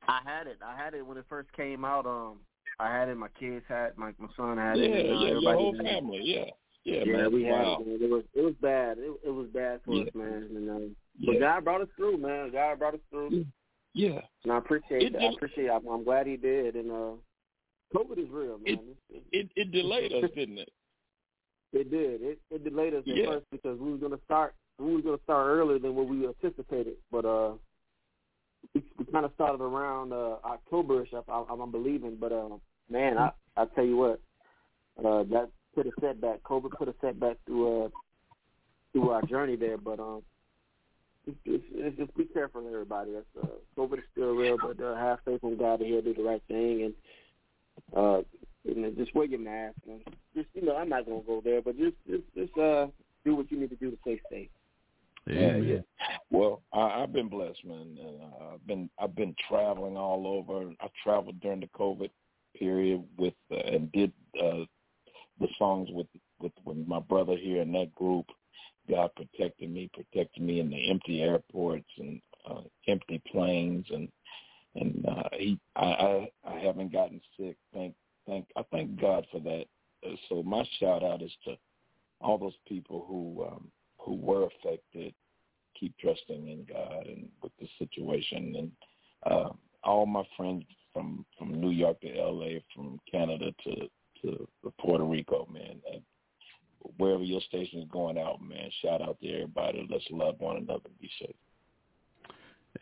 I had it. I had it when it first came out. Um, I had it. My kids had. My my son had Yeah, it. and, uh, yeah, your whole had it. family. Yeah, yeah, Yeah, man. we had it. Man. It was it was bad. It, it was bad for Yeah. us, man. And um, Yeah. but God brought us through, man. God brought us through. Yeah. And I appreciate It that. I appreciate. It. I'm, I'm glad he did. And uh, COVID is real, man. It, It it delayed us, didn't it? it did. It it delayed us at Yeah. first because we were gonna start. We were gonna start earlier than what we anticipated, but uh, we, we kind of started around uh Octoberish. I, I, I'm believing, but uh, man, I I tell you what, uh, that put a setback. COVID put a setback through uh through our journey there, but um. It's, it's, it's just be careful, everybody. That's, uh, COVID is still real, but uh, have faith in God that He'll do the right thing, and uh, you know, just wear your mask. And just you know, I'm not gonna go there, but just just just uh, do what you need to do to stay safe. Yeah, yeah. Well, I, I've been blessed, man. And, uh, I've been I've been traveling all over. I traveled during the COVID period with uh, and did uh, the songs with with with my brother here in that group. God protected me, protected me in the empty airports and uh, empty planes, and and uh, he I, I I haven't gotten sick. Thank thank I thank God for that. Uh, so my shout out is to all those people who um, who were affected. Keep trusting in God and with the situation, and uh, all my friends from from New York to L.A., from Canada to to Puerto Rico, man. And wherever your station is going out, man, shout out to everybody. Let's love one another and be safe.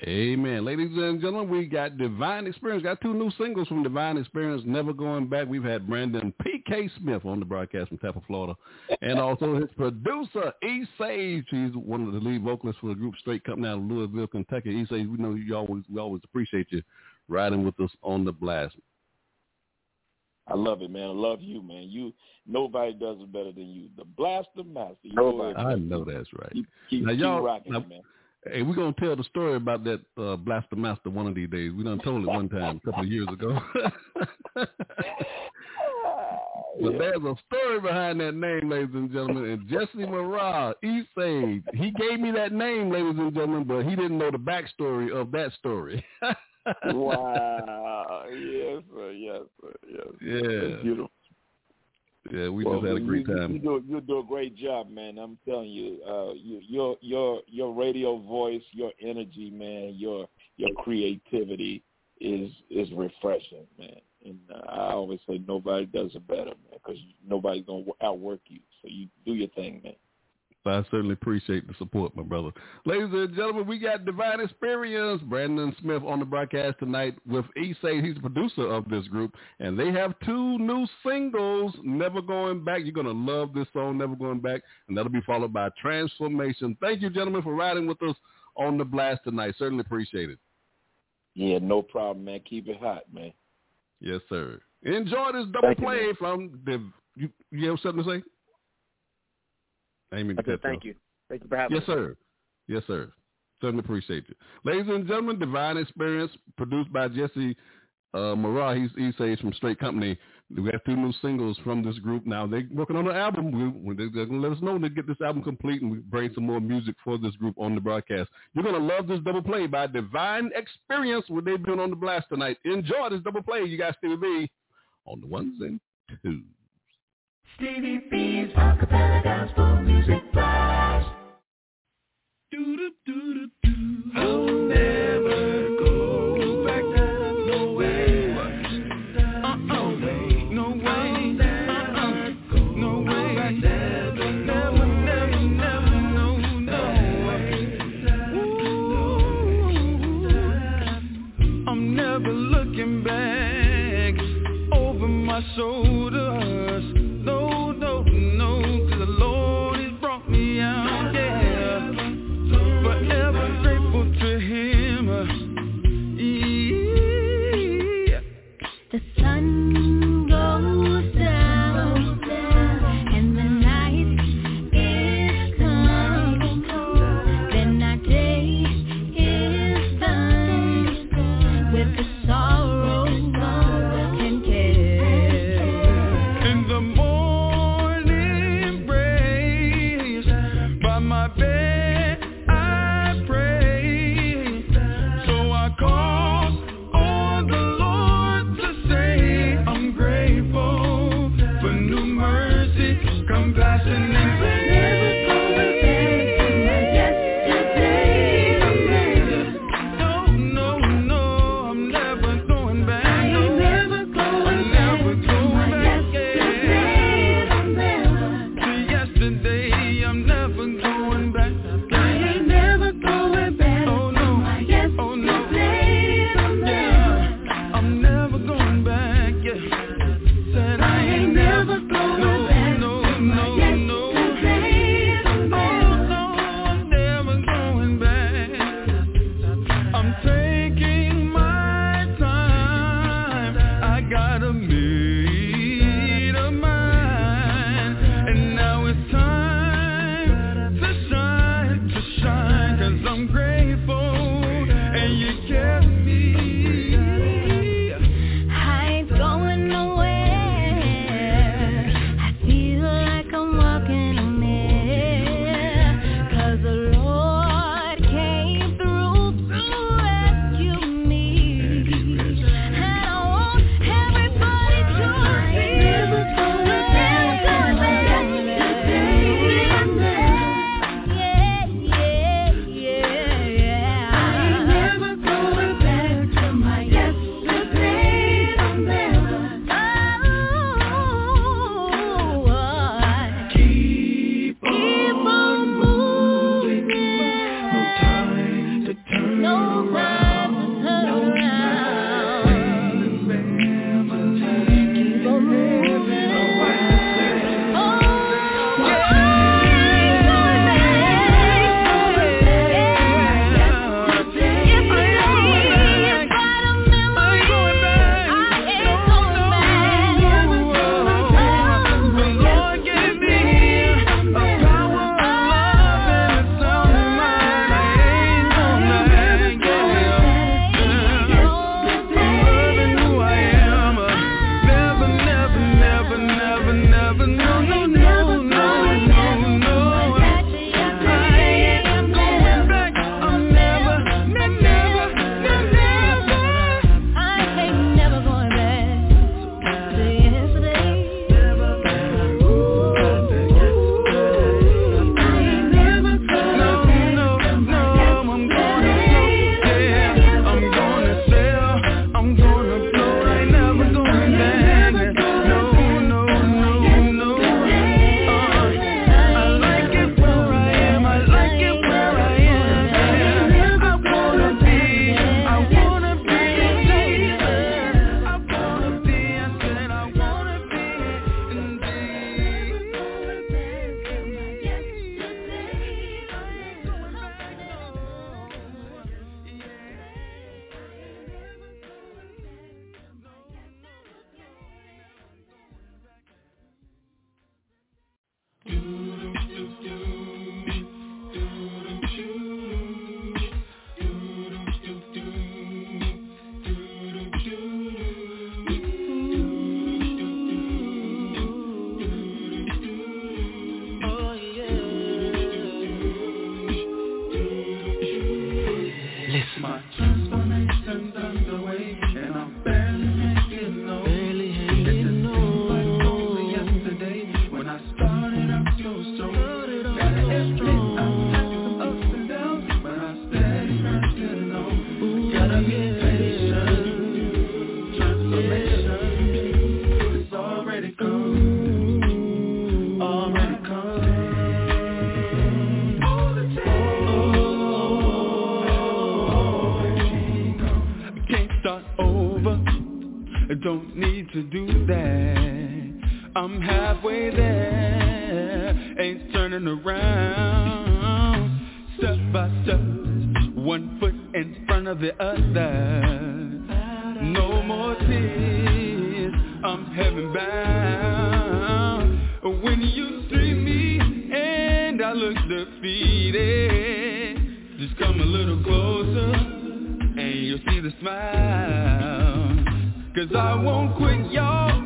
Amen. Ladies and gentlemen, we got Divine Xperience. Got two new singles from Divine Xperience, Never Going Back. We've had Brandon P.K. Smith on the broadcast from Tampa, Florida. And also his producer, E. Sage. He's one of the lead vocalists for the group Straight Company out of Louisville, Kentucky. E. Sage, we know you always we always appreciate you riding with us on the blast. I love it, man. I love you, man. You nobody does it better than you. The blaster master. You Nobody. I know that's right. Keep, keep, now y'all, rocking now, man. Hey, we're gonna tell the story about that uh, Blaster Master one of these days. We done told it one time a couple of years ago. but there's a story behind that name, ladies and gentlemen. And Jesse Murrah, he said he gave me that name, ladies and gentlemen, but he didn't know the backstory of that story. wow. Yes, sir. Yes, sir. Yes. Yeah. That's beautiful. Yeah, we Well, just had a great you, time. You do, you do a great job, man. I'm telling you, uh, you, your your your radio voice, your energy, man, your your creativity is is refreshing, man. And uh, I always say nobody does it better, man, because nobody's gonna outwork you. So you do your thing, man. I certainly appreciate the support, my brother. Ladies and gentlemen, we got Divine Xperience. Brandon Smith on the broadcast tonight with Isay. He's the producer of this group. And they have two new singles, Never Going Back. You're going to love this song, Never Going Back. And that'll be followed by Transformation. Thank you, gentlemen, for riding with us on the blast tonight. Certainly appreciate it. Yeah, no problem, man. Keep it hot, man. Yes, sir. Enjoy this double Thank play man. from the... You, you have something to say? To Okay, cut thank you. Thank you for having Yes, me. Yes, sir. Yes, sir. Certainly appreciate you. Ladies and gentlemen, Divine Xperience, produced by Jesse uh, Murrah. He's, he says from Straight Company. We have two new singles from this group. Now they're working on an album. We, they're going to let us know when they get this album complete and we bring some more music for this group on the broadcast. You're going to love this double play by Divine Xperience, what they've been on the blast tonight. Enjoy this double play. You guys still be on the ones and twos. Stevie B's Acappella Gospel Music Blast. I'll never go back. No way. Uh-uh. No way. Uh-uh. No way. Never, never, never, never, no, no. Way. I'm never looking back over my shoulders. More tears, I'm heaven bound. When you see me and I look defeated, just come a little closer and you'll see the smile. Cause I won't quit y'all,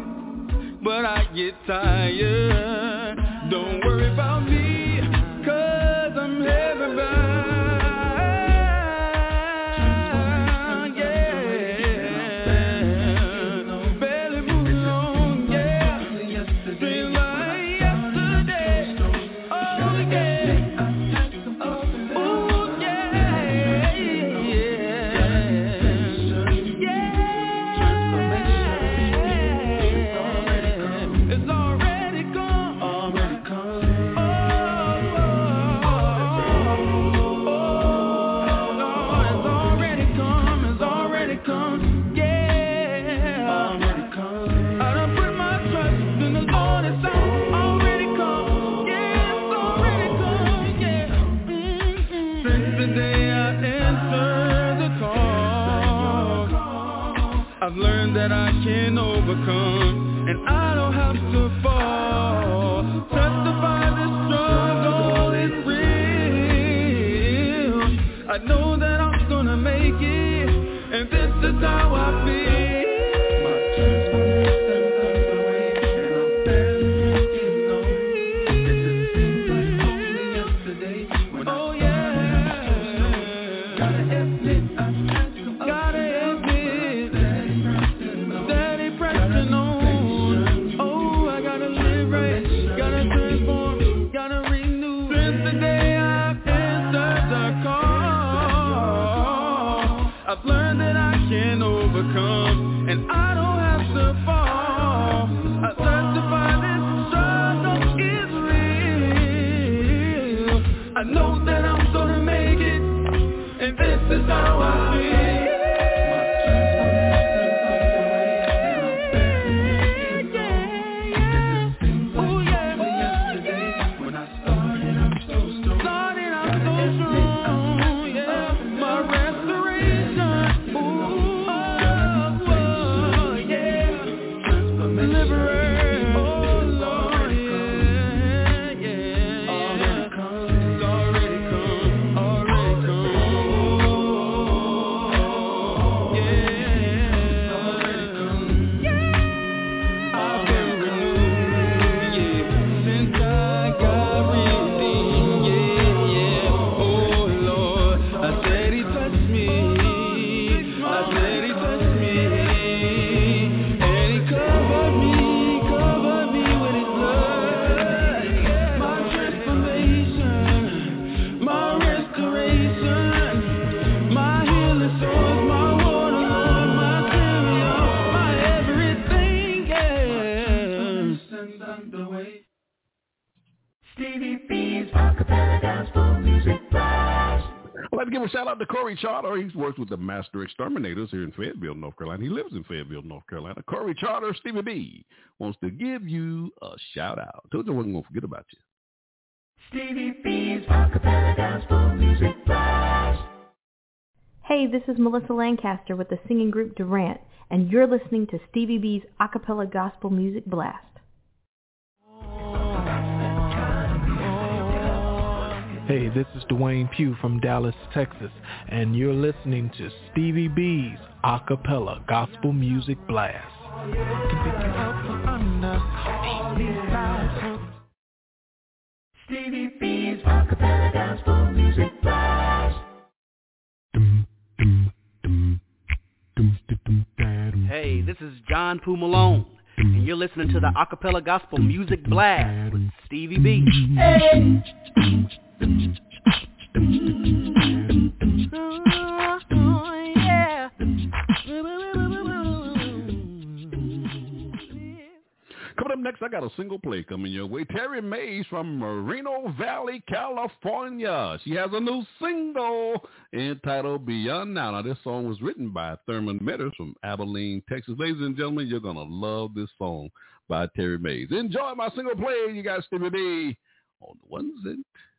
but I get tired. Corey Charter. He's worked with the Master Exterminators here in Fayetteville, North Carolina. He lives in Fayetteville, North Carolina. Corey Charter, Stevie B, wants to give you a shout out. Told you I wasn't going to forget about you. Stevie B's Acappella Gospel Music Blast. Hey, this is Melissa Lancaster with the singing group Durant, and you're listening to Stevie B's Acappella Gospel Music Blast. Hey, this is Dwayne Pugh from Dallas, Texas, and you're listening to Stevie B's Acappella Gospel Music Blast. Stevie B's Acappella Gospel Music Blast. Hey, this is John Poo Malone, and you're listening to the Acappella Gospel Music Blast with Stevie B. Coming up next, I got a single play coming your way. Terry Mays from Moreno Valley, California. She has a new single entitled Beyond Now. Now, this song was written by Thurman Meadows from Abilene, Texas. Ladies and gentlemen, you're going to love this song by Terry Mays. Enjoy my single play. You guys Stevie B on the ones and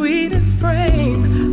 sweetest frame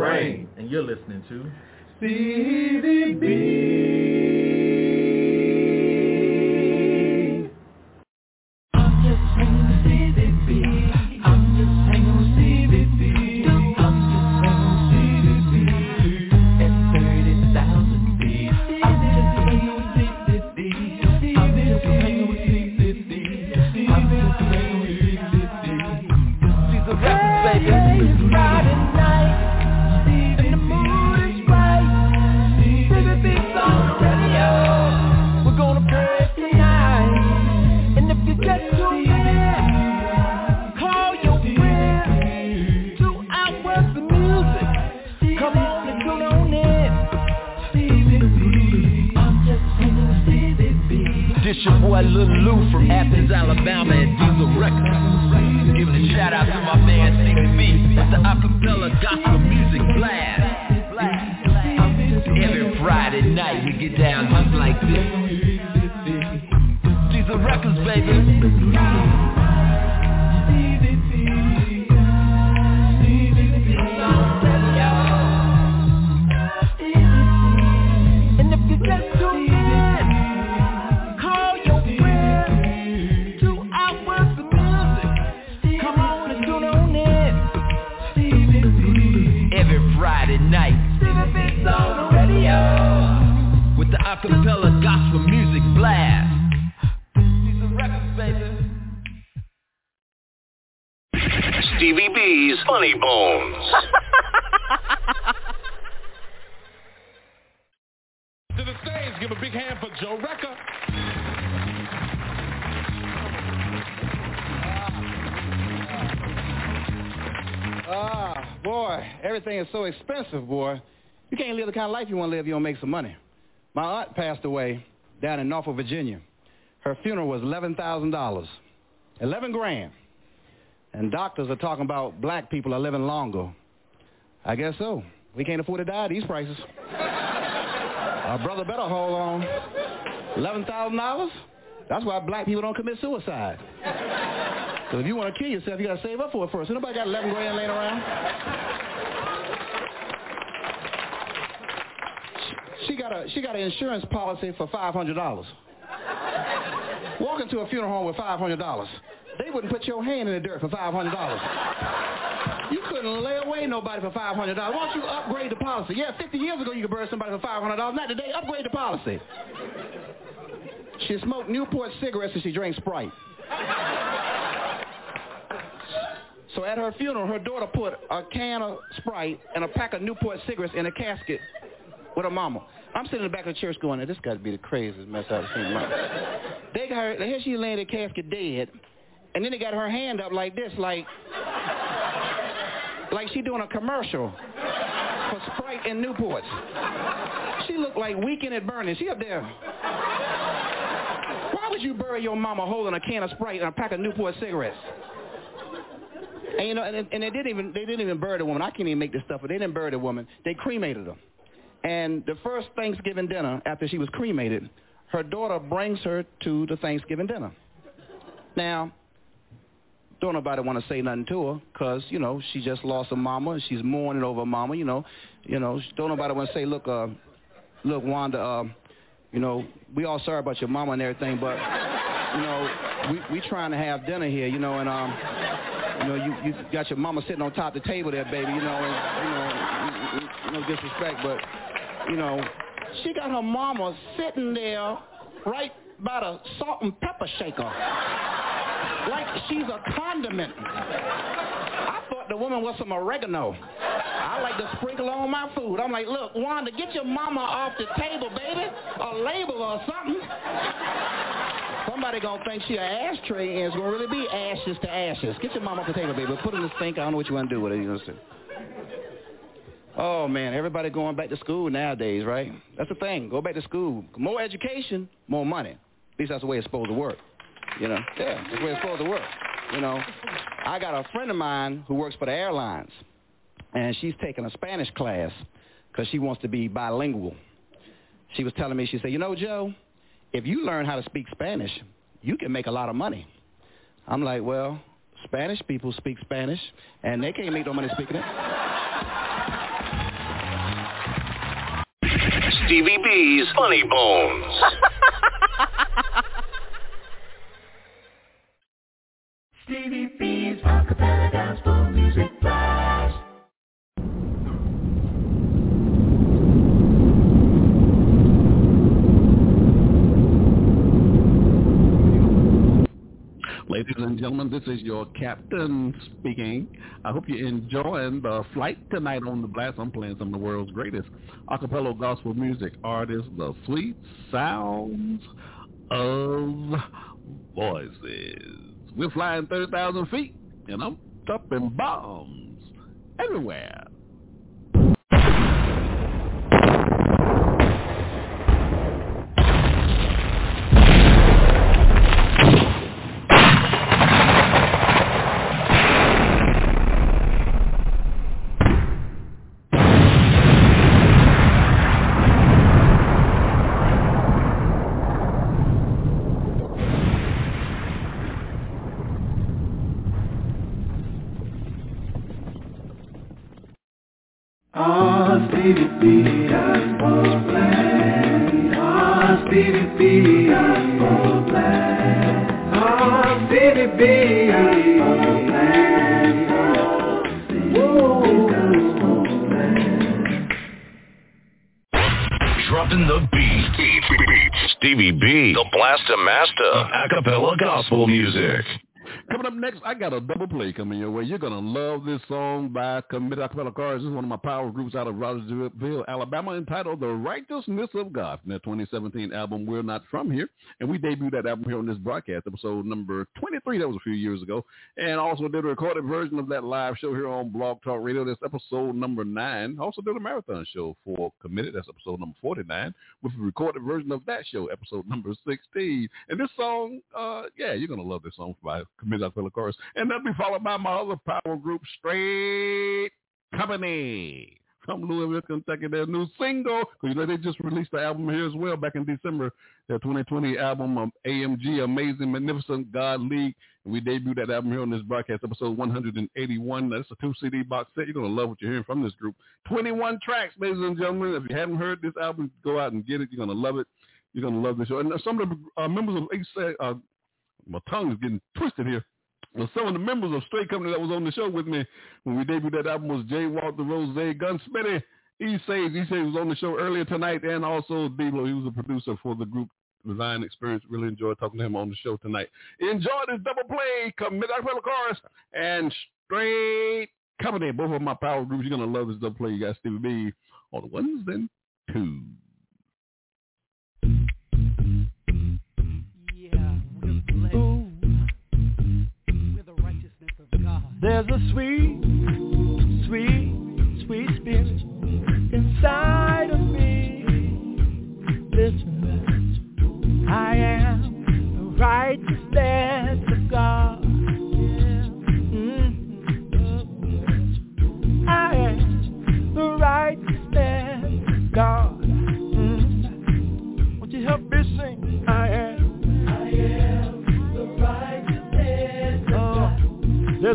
Bahrain. And you're listening to CDB. Funny Bones. to the stage, give a big hand for Joe Recker. Ah, boy, everything is so expensive, boy. You can't live the kind of life you want to live if you don't make some money. My aunt passed away down in Norfolk, Virginia. Her funeral was $11,000. 11 grand. And doctors are talking about black people are living longer. I guess so. We can't afford to die at these prices. Our brother better hold on. $11,000? That's why black people don't commit suicide. So if you want to kill yourself, you got to save up for it first. Nobody got 11 grand laying around. She got a she got an insurance policy for $500. Walk into a funeral home with $500. They wouldn't put your hand in the dirt for $500. You couldn't lay away nobody for $500. Why don't you upgrade the policy? Yeah, 50 years ago you could bury somebody for $500. Not today. Upgrade the policy. She smoked Newport cigarettes and she drank Sprite. So at her funeral, her daughter put a can of Sprite and a pack of Newport cigarettes in a casket with her mama. I'm sitting in the back of the church going, this got to be the craziest mess I've seen in my life. They got her, here she laying in the casket dead, and then they got her hand up like this, like, like she doing a commercial for Sprite and Newports. She looked like Weekend at Bernie. She up there. Why would you bury your mama holding a can of Sprite and a pack of Newport cigarettes? And you know, and, and they didn't even they didn't even bury the woman. I can't even make this stuff, but they didn't bury the woman. They cremated her. And the first Thanksgiving dinner after she was cremated, her daughter brings her to the Thanksgiving dinner. Now, don't nobody want to say nothing to her because you know she just lost her mama and she's mourning over mama. You know, you know, don't nobody want to say, look, uh, look, Wanda, uh, you know, we all sorry about your mama and everything, but you know, we we trying to have dinner here, you know, and um, you know, you you got your mama sitting on top of the table there, baby, you know, and you know, no disrespect, but you know, she got her mama sitting there right by the salt and pepper shaker. Like she's a condiment. I thought the woman was some oregano. I like to sprinkle on my food. I'm like, look, Wanda, get your mama off the table, baby. A label or something. Somebody gonna think she an ashtray and it's gonna really be ashes to ashes. Get your mama off the table, baby. Put in the sink. I don't know what you wanna do with it. You know what I'm saying? Oh man, everybody going back to school nowadays, right? That's the thing. Go back to school. More education, more money. At least that's the way it's supposed to work. You know? Yeah, that's the way it's supposed to work. You know? I got a friend of mine who works for the airlines, and she's taking a Spanish class because she wants to be bilingual. She was telling me, she said, you know, Joe, if you learn how to speak Spanish, you can make a lot of money. I'm like, well, Spanish people speak Spanish, and they can't make no money speaking it. Stevie B's Funny Bones. Stevie B's acapella gospel music. Ladies and gentlemen, this is your captain speaking. I hope you're enjoying the flight tonight on the blast. I'm playing some of the world's greatest acapella gospel music artists, the sweet sounds of voices. We're flying 30,000 feet, and I'm dropping bombs everywhere. Acapella Gospel Music. Up next, I got a double play coming your way. You're going to love this song by Committed Acapella Chorus. This is one of my power groups out of Rogersville, Alabama, entitled The Righteousness of God from their 2017 album, We're Not From Here. And we debuted that album here on this broadcast, episode number 23. That was a few years ago. And also did a recorded version of that live show here on Blog Talk Radio. That's episode number 9. Also did a marathon show for Committed. That's episode number 49 with a recorded version of that show, episode number 16. And this song, uh, yeah, you're going to love this song by Committed Acapella Chorus. And that'll be followed by my other power group, Straight Company from Louisville, Kentucky. Their new single, because you know they just released the album here as well back in December. Their 2020 album, um, AMG, Amazing, Magnificent God League. And we debuted that album here on this broadcast, episode 181. That's a two CD box set. You're to love what you're hearing from this group. 21 tracks, ladies and gentlemen. If you haven't heard this album, go out and get it. You're to love it. You're to love the show. And some of the uh, members of H uh, my tongue is getting twisted here. Well, some of the members of Straight Company that was on the show with me when we debuted that album was Jay Walter Rose, Gunsmithy, E Sage. E Sage was on the show earlier tonight, and also D-Lo. He was a producer for the group Divine Xperience. Really enjoyed talking to him on the show tonight. Enjoy this double play, Commit Acapella Chorus, and Straight Company. Both of my power groups. You're going to love this double play. You got Stevie B on the ones and twos. There's a sweet, sweet, sweet spirit inside of me. Listen, I am the righteousness of God.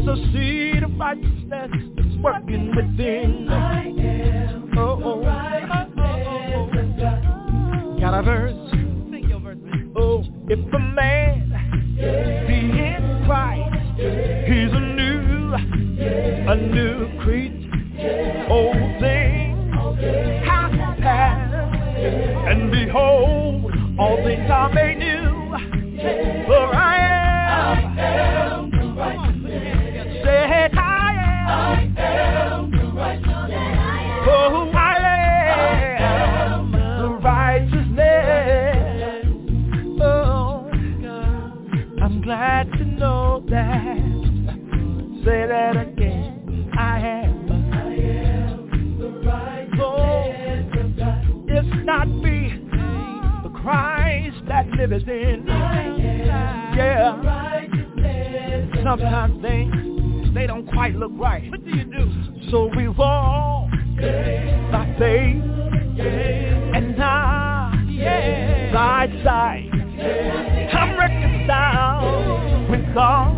There's a seed of righteousness working within. I am oh, oh. Got a verse? Sing your verse. Oh, if a man be in Christ, he's a new, a new creature. Old things have passed, and behold, all things are made lives in. Yeah. Sometimes things they don't quite look right. What do you do? So we walk by faith and now side side. I'm reconciled with God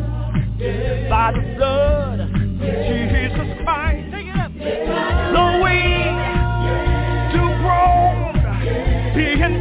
by the blood of Jesus Christ. So we do grow, being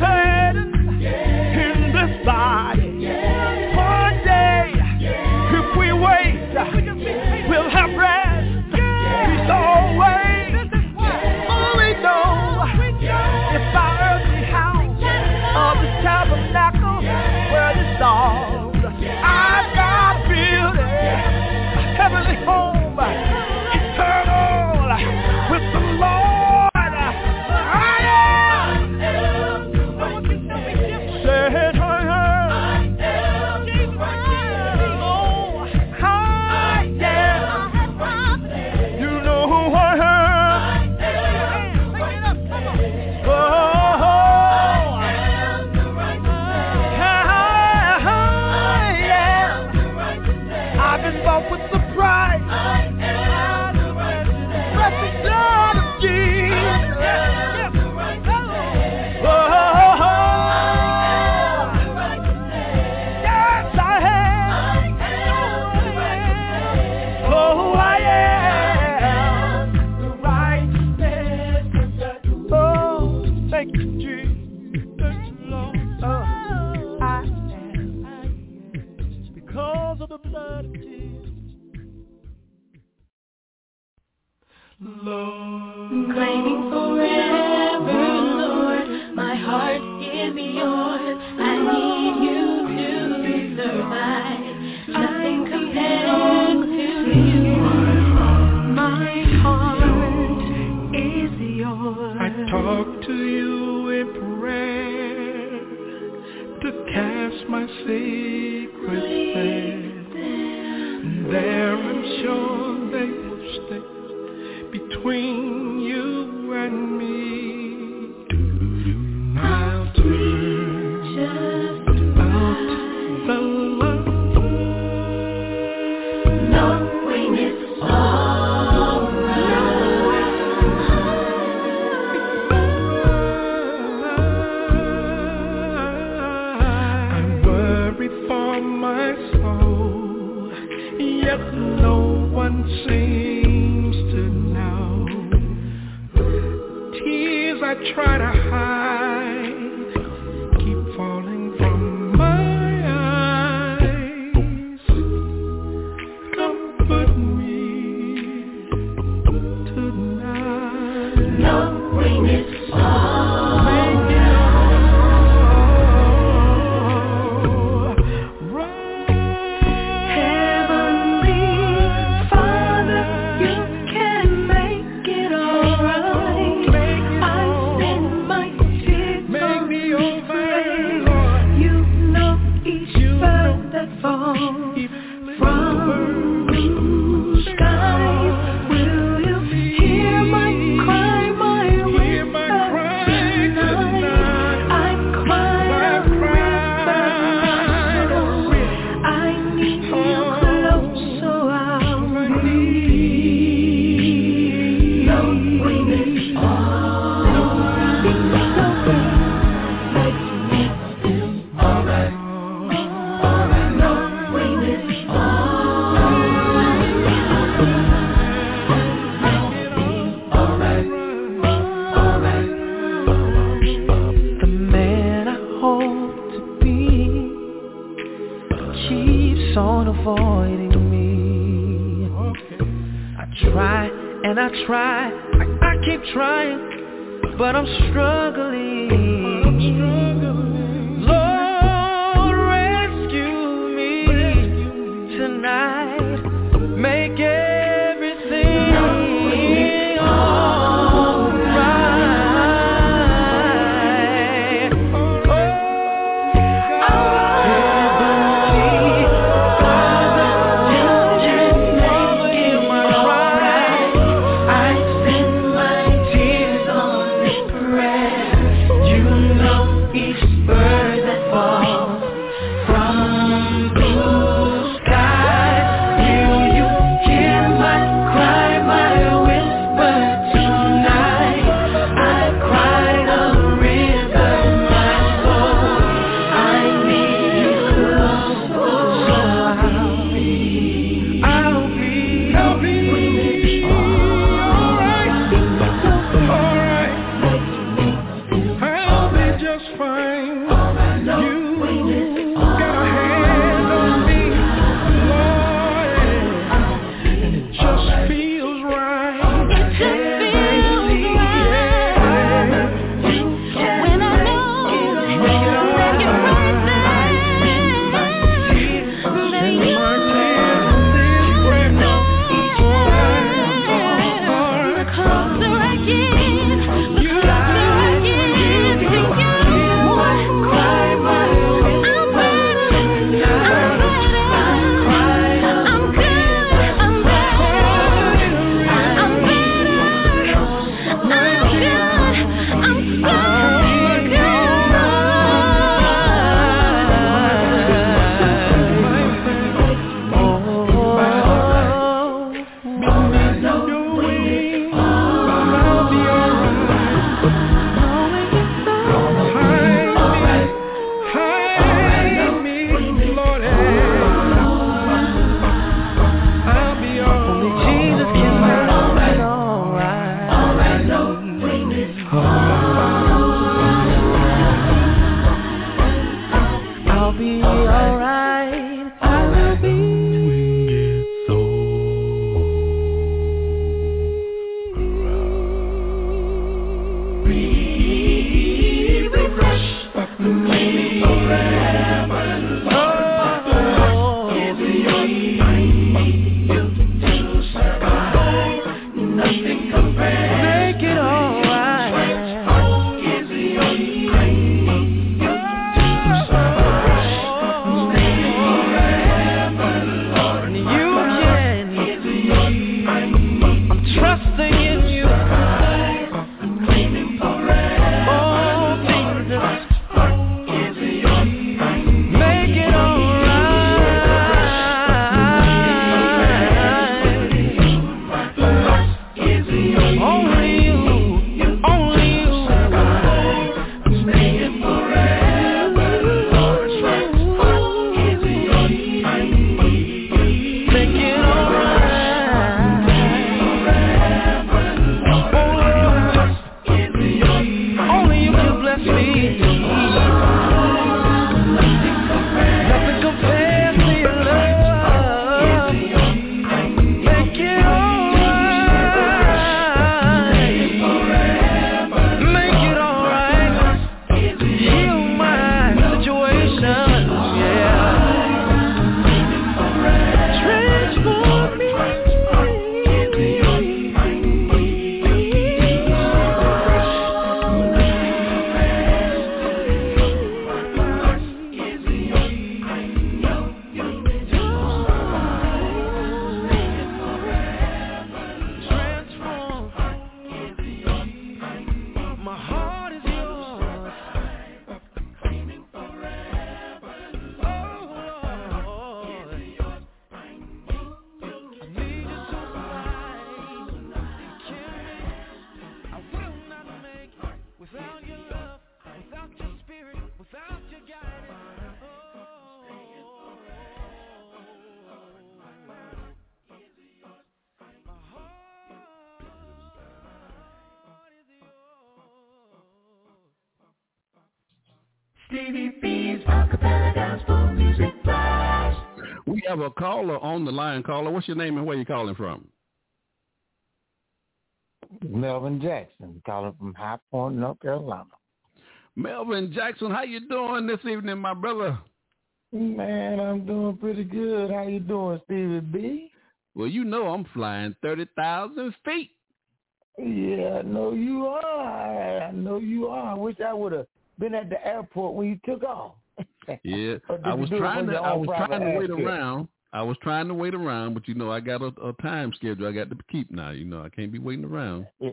have a caller on the line. Caller, what's your name and where you calling from? Melvin Jackson, calling from High Point, North Carolina. Melvin Jackson, how you doing this evening, my brother? Man, I'm doing pretty good. How you doing, Stevie B? Well, you know I'm flying 30,000 feet. Yeah, I know you are. I know you are. I wish I would have been at the airport when you took off. Yeah, I was trying to I was trying to wait aircraft? around. I was trying to wait around, but you know I got a, a time schedule I got to keep now. You know I can't be waiting around. Yeah,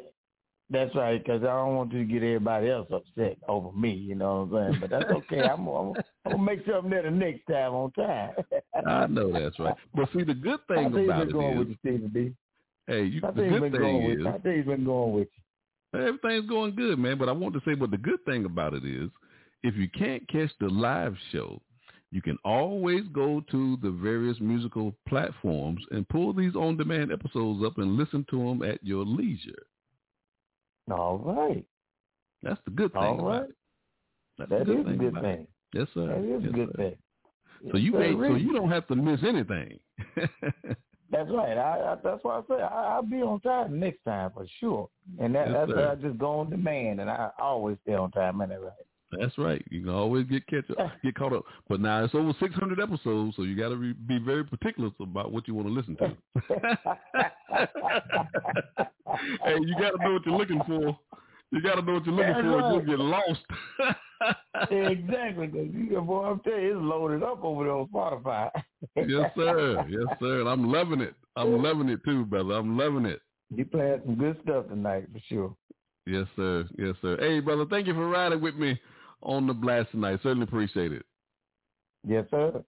that's right, because I don't want you to get everybody else upset over me. You know what I'm saying? But that's okay. I'm, I'm, I'm gonna make sure I'm there the next time on time. I know that's right. But see, the good thing things about been going it with you, Stevie B? hey, you, How the good been going thing with is you? How things been going with you? everything's going good, man. But I want to say, but the good thing about it is, if you can't catch the live show, you can always go to the various musical platforms and pull these on-demand episodes up and listen to them at your leisure. All right. That's the good thing. All right. That's That the good is a thing good thing. It. Yes, sir. That is yes, a good sir. thing. So you ain't, so you don't have to miss anything. That's right. I, I that's why I say I, I'll be on time next time for sure. And that, Yes, that's sir. why I just go on demand, and I always stay on time. That right? That's right. You can always get catch up, get caught up. But now it's over 600 episodes, so you got to be very particular about what you want to listen to. hey, you got to know what you're looking for. You got to know what you're looking That's for. or right. You'll get lost. exactly. 'cause you, boy, I'm telling you, it's loaded up over there on Spotify. yes, sir. Yes, sir. And I'm loving it. I'm loving it too, brother. I'm loving it. You playing some good stuff tonight for sure. Yes, sir. Yes, sir. Hey, brother, thank you for riding with me on the blast tonight. Certainly appreciate it. Yes, sir.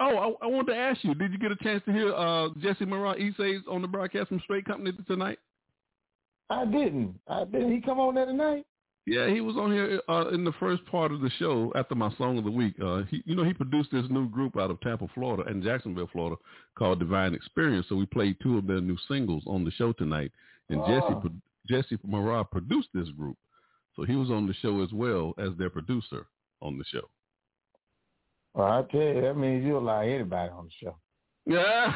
Oh, I, I wanted to ask you, did you get a chance to hear uh, Jesse Moran Essays on the broadcast from Straight Company tonight? I didn't. I didn't. He come on there tonight? Yeah, he was on here uh, in the first part of the show after my song of the week. Uh, he, you know, he produced this new group out of Tampa, Florida, and Jacksonville, Florida, called Divine Xperience. So we played two of their new singles on the show tonight, and Jesse Oh. pro- Jesse Marah produced this group, so he was on the show as well as their producer on the show. Well, I tell you, that means you'll allow anybody on the show. Yeah.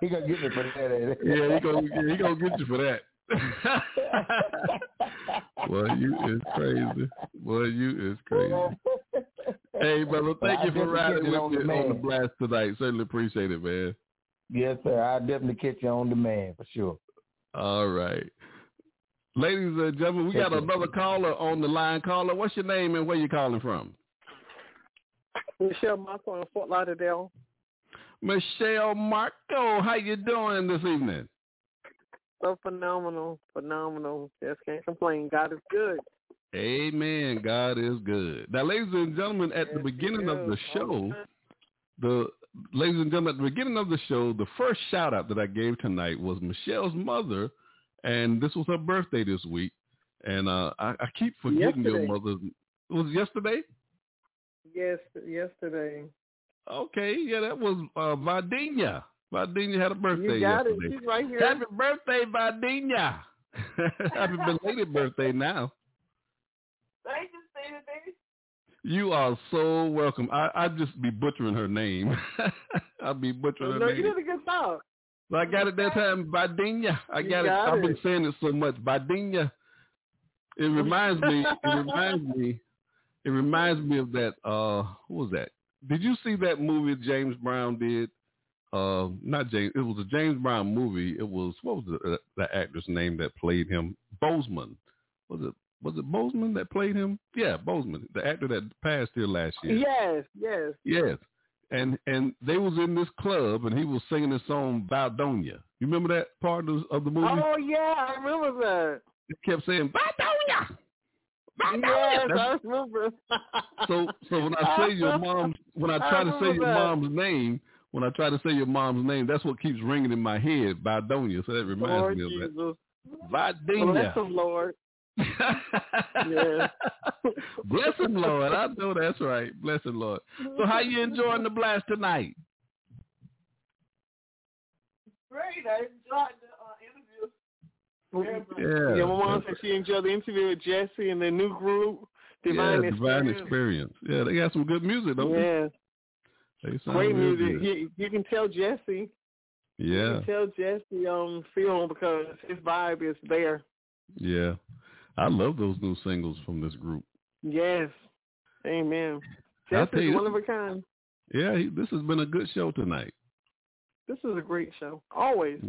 he gonna get you for that. Yeah, he gonna he gonna get you for that. Boy, you is crazy. Boy, you is crazy. Hey, brother, thank I you for riding with me on the blast tonight. Certainly appreciate it, man. Yes, sir. I'll definitely catch you on demand for sure. All right. Ladies and gentlemen, we got another caller on the line. Caller, what's your name and where you calling from? Michelle Marco in Fort Lauderdale. Michelle Marco, how you doing this evening? So phenomenal, phenomenal. Just can't complain. God is good. Amen. God is good. Now, ladies and gentlemen, at the beginning of the show, the ladies and gentlemen, at the beginning of the show, the first shout out that I gave tonight was Michelle's mother, and this was her birthday this week. And uh, I, I keep forgetting your Yesterday. mother's. It was yesterday. Yes, yesterday. Okay, yeah, that was uh. Vardenia had a birthday You got it. yesterday. She's right here. Happy birthday, Vardenia. Happy belated birthday now. Thank you, Stevie You are so welcome. I I just be butchering her name. I'll be butchering her name. No, name. you did a good job. So I got it that time, Badinha. I You got, got it. I've been saying it so much, Badinha. It reminds me. It reminds me. It reminds me of that. Uh, what was that? Did you see that movie James Brown did? Uh, not James. It was a James Brown movie. It was what was the, the actor's name that played him? Boseman. Was it? Was it Boseman that played him? Yeah, Boseman, the actor that passed here last year. Yes, yes. Yes. And and they was in this club and he was singing this song Baldonia. You remember that part of, of the movie? Oh yeah, I remember that. He kept saying Baldonia. Yes, I remember. So so when I say your mom when I try to say your that. mom's name, when I try to say your mom's name, that's what keeps ringing in my head, Baldonia. So that reminds Lord me of that. Jesus. Vardenia. Bless him, Lord. Yeah. Bless him, Lord. I know that's right. Bless him, Lord. So how you enjoying the blast tonight? Great. I enjoyed the uh, interview. Yeah. yeah, my mom said she enjoyed the interview with Jesse and the new group, Divine yeah, Divine Xperience. Yeah, they got some good music, don't Yeah, they? They sound great real music. You, you can tell Jesse. You Yeah, can tell Jesse um film because his vibe is there. yeah. I love those new singles from this group. Yes. Amen. You- one of a kind. Yeah, this has been a good show tonight. This is a great show. Always.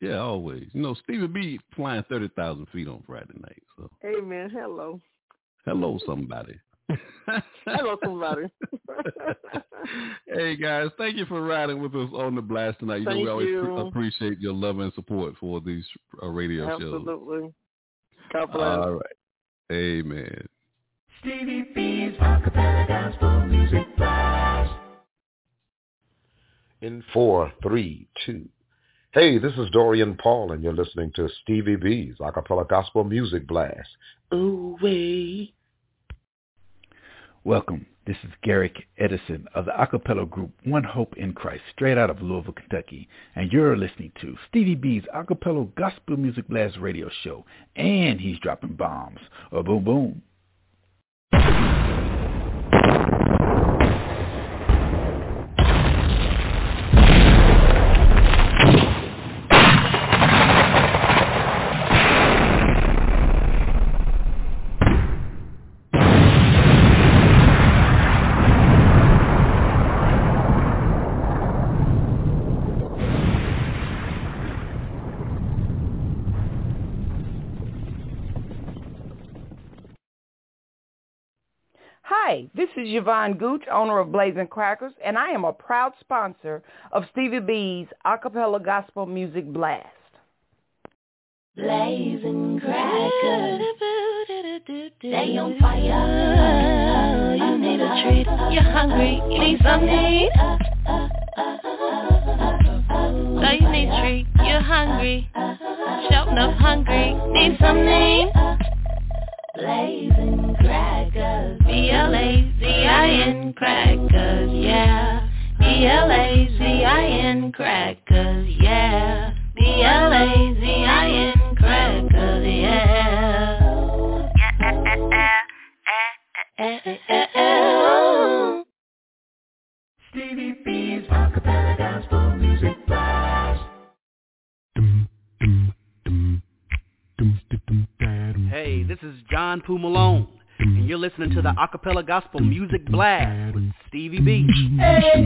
Yeah, always. You know, Stevie B flying thirty thousand feet on Friday night. So Amen. Hello. hello, somebody. Hello, somebody. hey guys, thank you for riding with us on the blast tonight. You know, we always you. appreciate your love and support for these uh, radio shows. Absolutely. God bless. All right. Amen. Stevie B's acapella gospel music blast. in four, three, two. Hey, this is Dorian Paul, and you're listening to Stevie B's Acappella Gospel Music Blast. Ooh wee. Welcome. This is Garrick Edison of the acapella group One Hope in Christ, straight out of Louisville, Kentucky. And you're listening to Stevie B's acapella gospel music blast radio show. And he's dropping bombs. Oh, boom, boom. Hi, this is Yvonne Gooch, owner of Blazing Crackers, and I am a proud sponsor of Stevie B's Acappella Gospel Music Blast. Blazing crackers. Stay on fire. You need a treat. You're hungry. You need something. So you need treat. You're hungry. Shouting up hungry. Need something. Blazing crackers. B-L-A-Z-I-N crackers. Yeah. B-L-A-Z-I-n crackers. Yeah. B-L-A-Z-I-n crackers. Yeah. Stevie B's acapella gospel music blast. Hey, this is John Poo Malone, and you're listening to the Acappella Gospel Music Blast with Stevie B. yeah.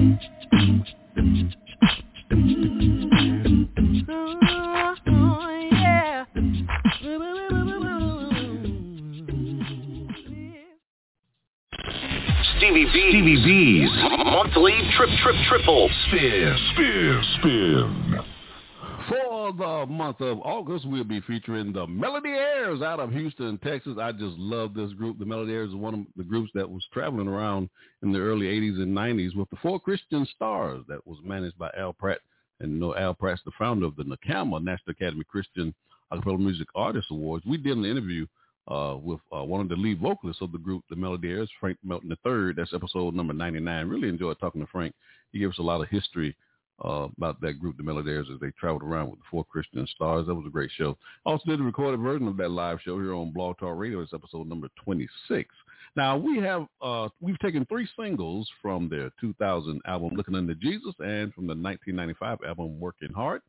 Stevie B. Stevie B's monthly trip trip triple spin spin spin. The month of August, we'll be featuring the Melo-D-Heirs out of Houston, Texas. I just love this group. The Melo-D-Heirs is one of the groups that was traveling around in the early 80s and 90s with the Four Christian Stars that was managed by Al Pratt. And you know, Al Pratt's the founder of the NACAMA, National Academy Christian Acapella Music Artist Awards. We did an interview uh, with uh, one of the lead vocalists of the group, the Melo-D-Heirs, Frank Melton III. That's episode number 99. Really enjoyed talking to Frank. He gave us a lot of history uh, about that group, the Melody as they traveled around with the Four Christian Stars. That was a great show. Also did a recorded version of that live show here on Blog Talk Radio. It's episode number 26. Now we have uh, we've taken three singles from their 2000 album Looking Unto Jesus and from the 1995 album Working Hard.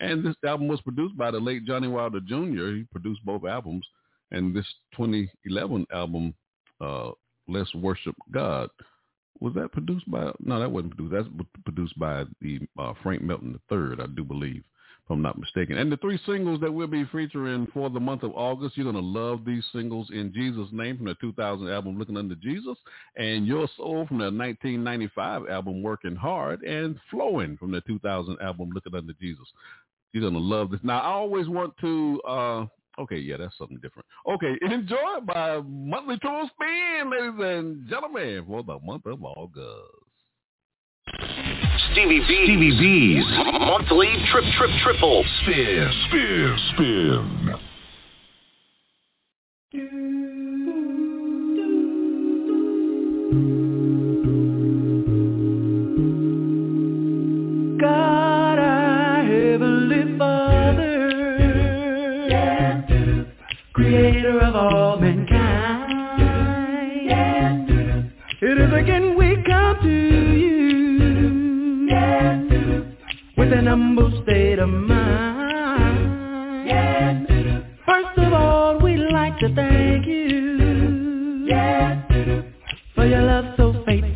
And this album was produced by the late Johnny Wilder Jr. He produced both albums. And this 2011 album, uh, Let's Worship God, was that produced by? No, that wasn't produced. That's produced by the uh, Frank Melton III, I do believe, if I'm not mistaken. And the three singles that we'll be featuring for the month of August, you're gonna love these singles in Jesus' name from the 2000 album Looking Under Jesus, and Your Soul from the 1995 album Working Hard, and Flowing from the 2000 album Looking Under Jesus. You're gonna love this. Now, I always want to. uh Okay, yeah, that's something different. Okay, enjoy my monthly tour spin, ladies and gentlemen, for the month of August. Stevie B. Stevie B's monthly trip trip triple spin spin spin. God, of all mankind. It is again we come to you with an humble state of mind. First of all, we'd like to thank you for your love so faithful.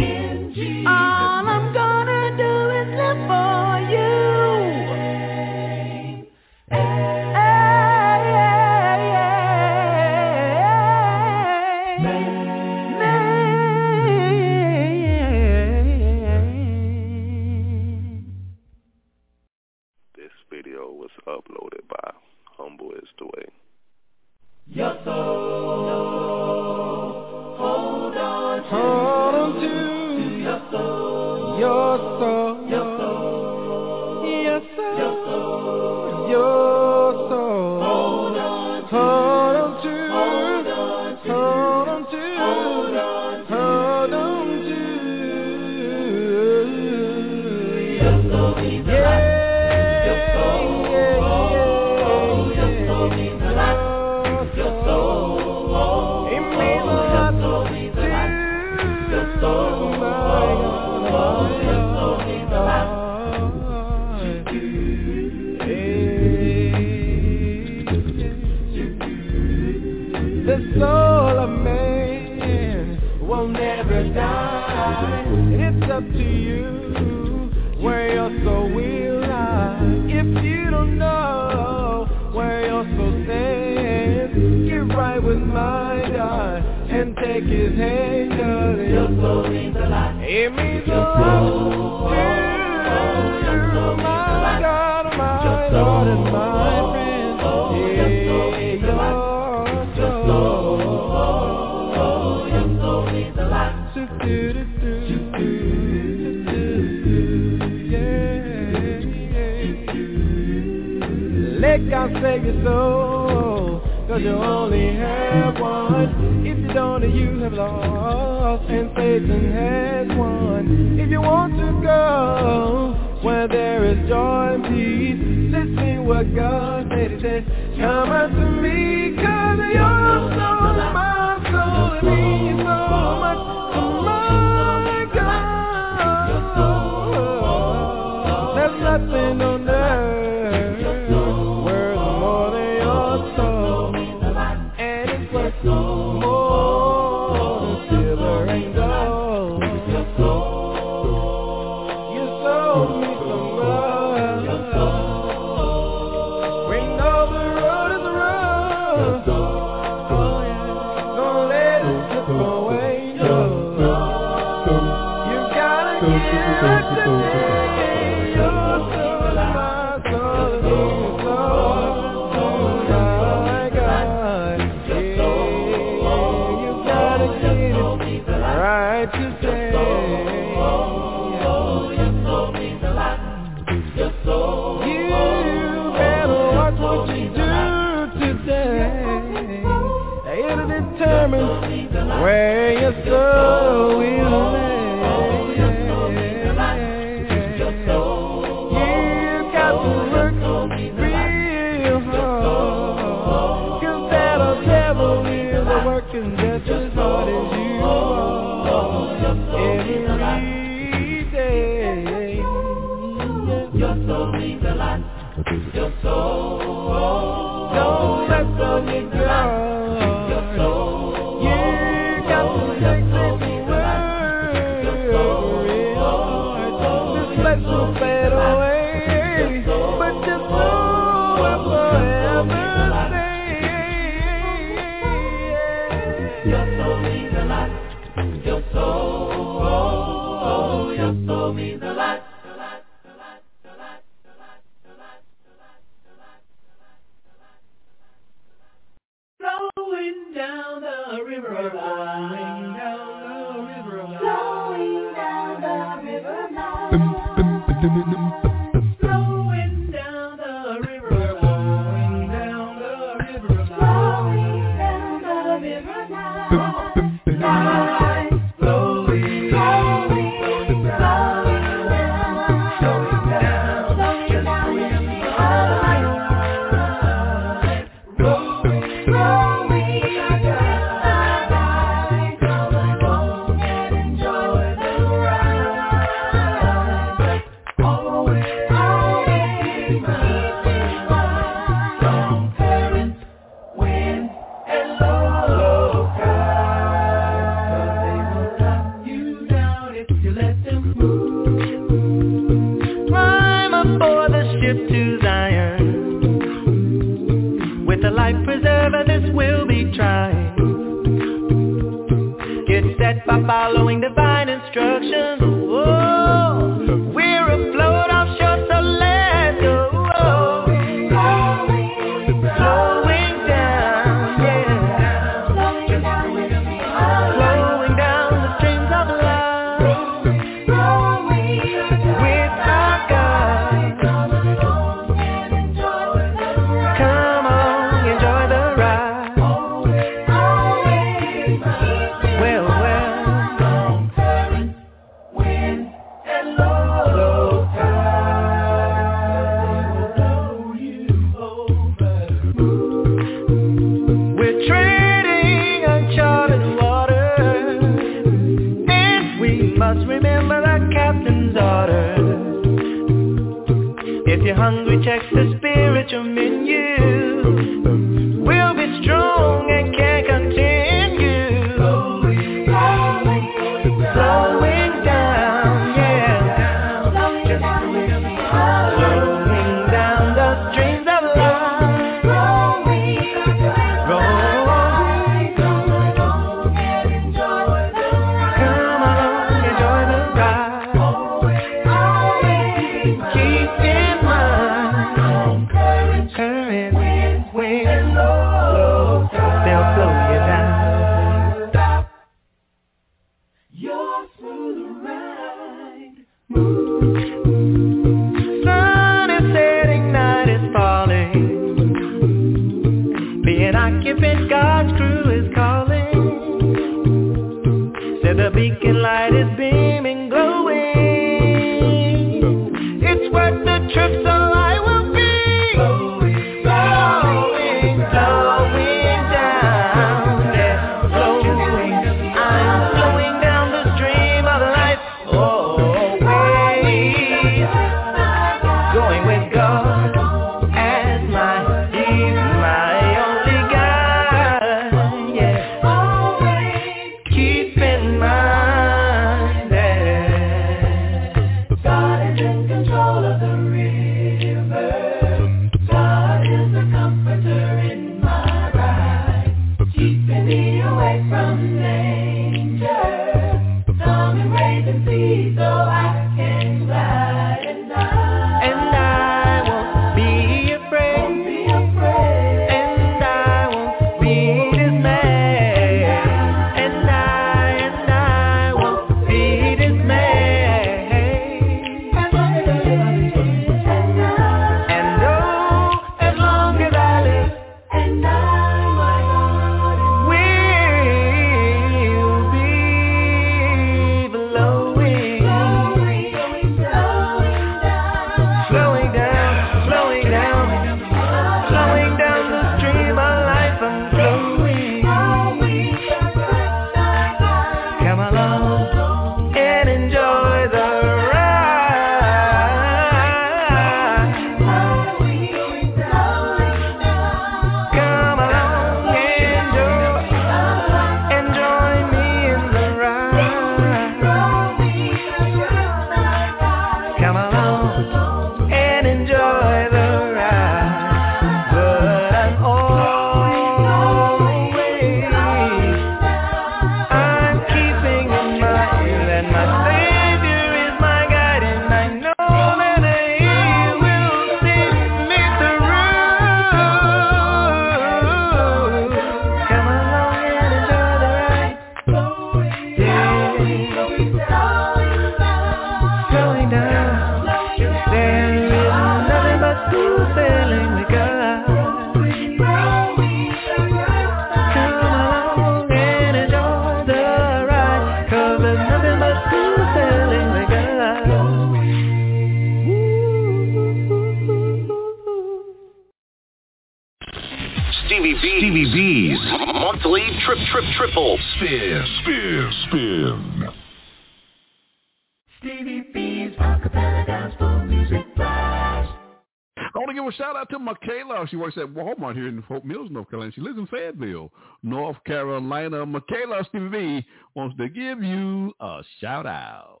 She works at Walmart here in Fort Mills, North Carolina. She lives in Fayetteville, North Carolina. Michaela Stevie B wants to give you a shout out.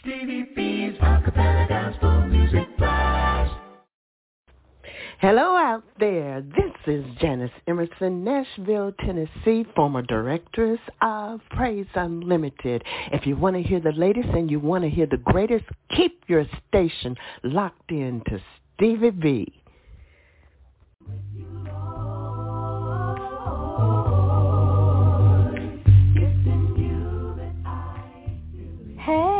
Stevie B's Acapella Gospel Music. Hello out there. This is Janice Emerson, Nashville, Tennessee, former directress of Praise Unlimited. If you want to hear the latest and you want to hear the greatest, keep your station locked in to Stevie B. Hey,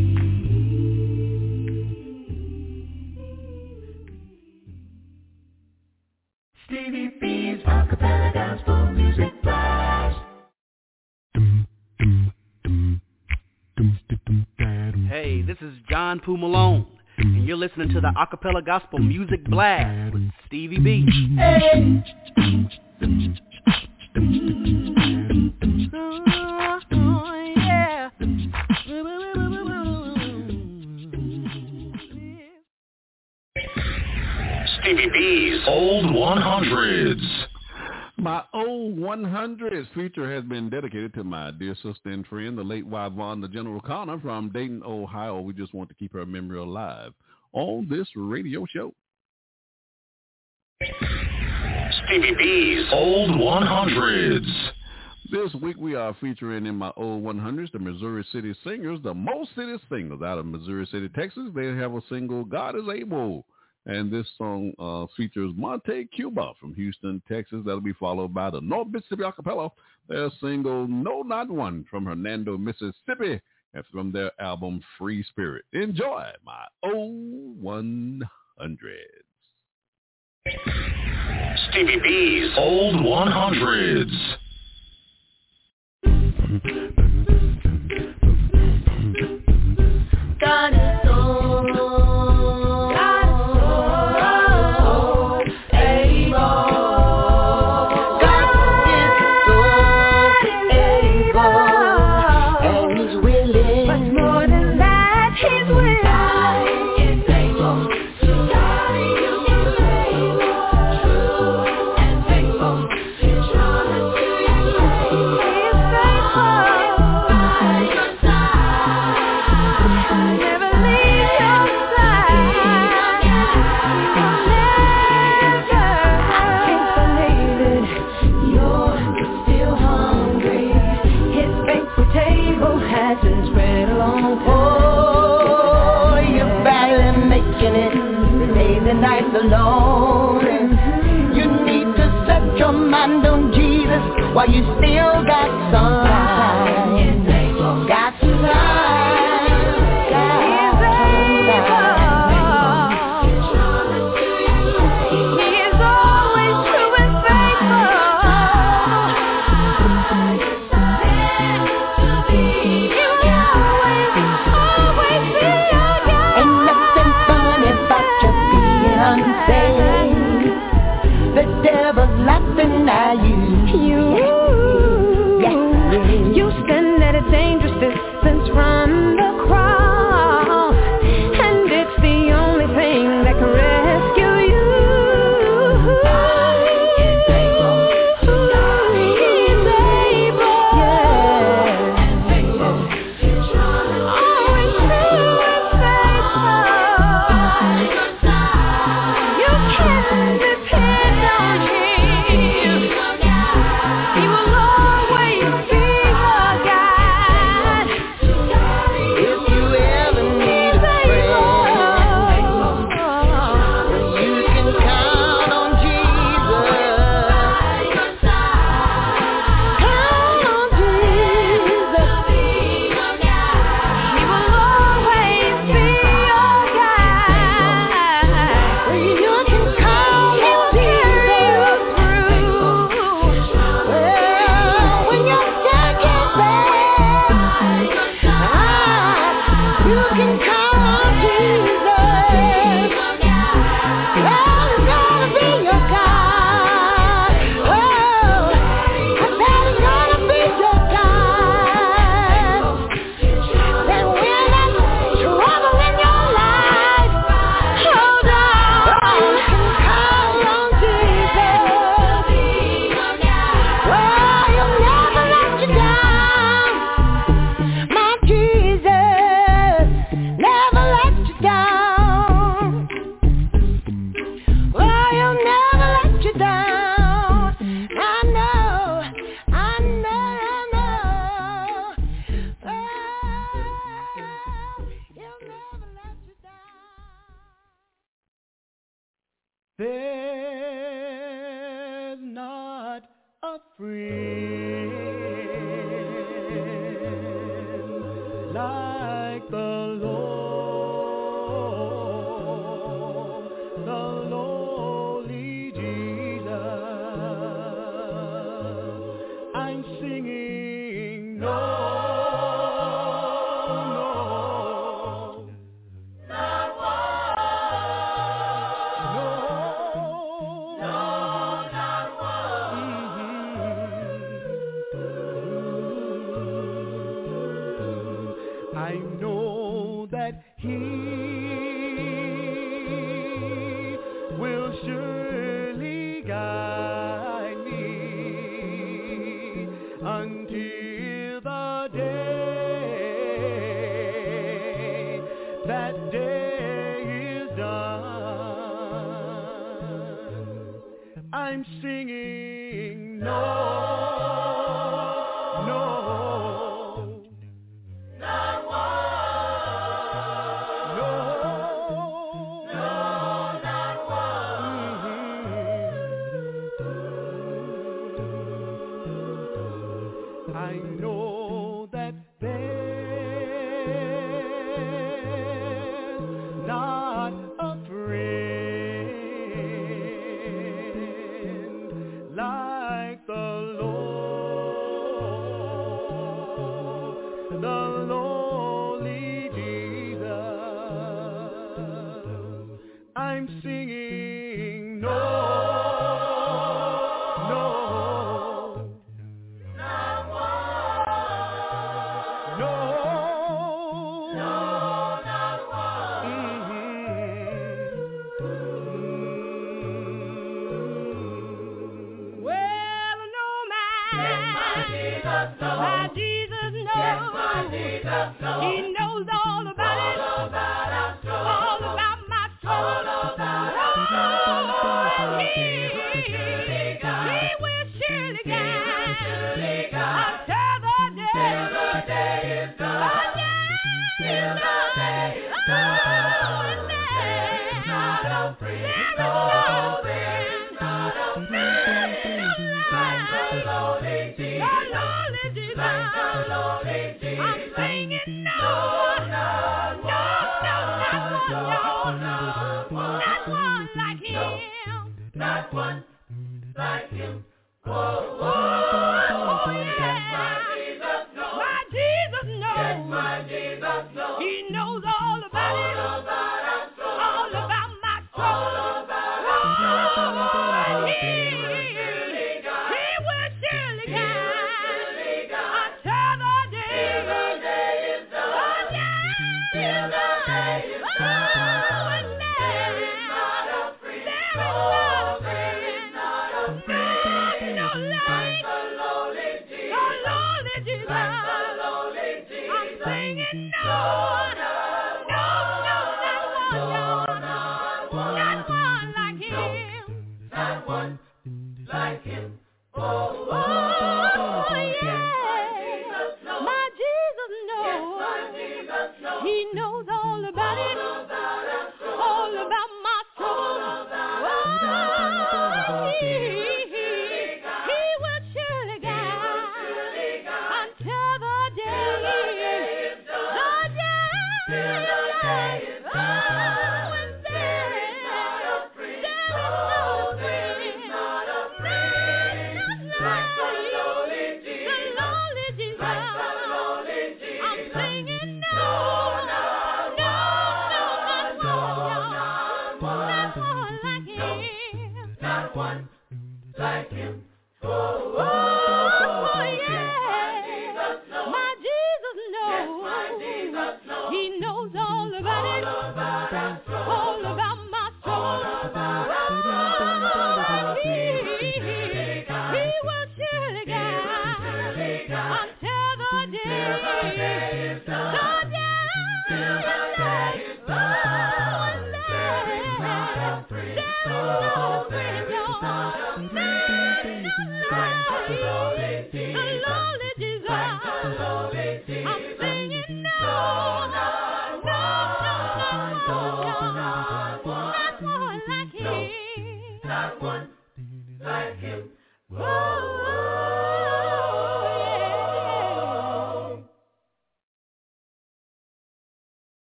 John Poo Malone, and you're listening to the Acappella Gospel Music Blast with Stevie B. Stevie B's Old 100s. My old 100s feature has been dedicated to my dear sister and friend, the late Yvonne, the General Connor from Dayton, Ohio. We just want to keep her memory alive on this radio show. Stevie B's Old 100s. This week we are featuring in my old 100s the Missouri City Singers, the Mo City Singers out of Missouri City, Texas. They have a single, God is Able. And this song uh, features Monte Cuba from Houston, Texas. That'll be followed by the North Mississippi Acapella, their single No Not One from Hernando, Mississippi, and from their album Free Spirit. Enjoy my old 100s. Stevie B's Old 100s.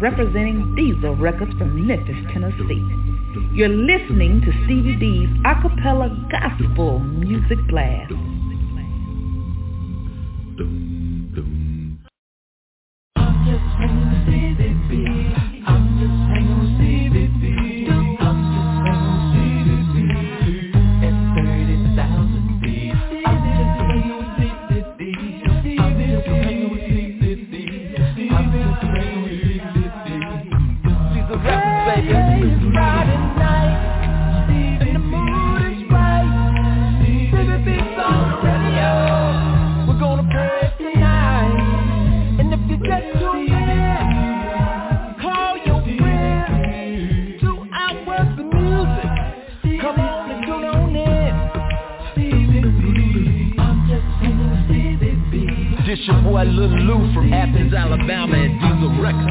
Representing Diesel Records from Memphis, Tennessee. You're listening to Stevie B's acapella gospel music blast. This your boy Lil Lou from Athens, Alabama at Diesel Records.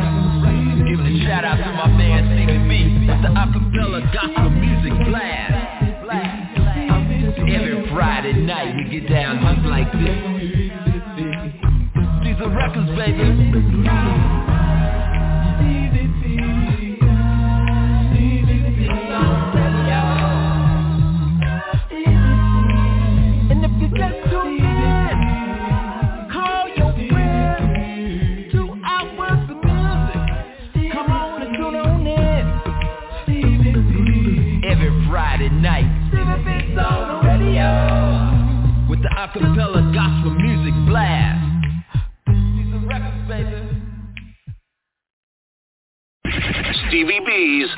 Giving a shout out to my man CBB with the acapella gospel music blast. Every Friday night we get down just like this. Diesel Records, baby.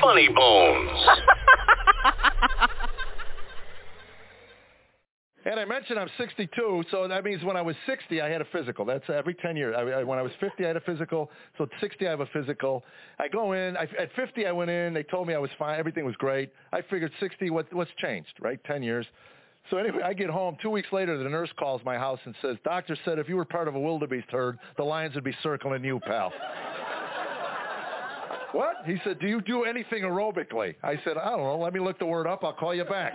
Funny Bones. And I mentioned I'm 62, so that means when I was 60, I had a physical. That's every 10 years. I, I, when I was 50, I had a physical. So at 60, I have a physical. I go in. I, at 50, I went in. They told me I was fine. Everything was great. I figured 60, what, what's changed, right? 10 years. So anyway, I get home. Two weeks later, the nurse calls my house and says, doctor said if you were part of a wildebeest herd, the lions would be circling you, pal. What? He said, do you do anything aerobically? I said, I don't know. Let me look the word up. I'll call you back.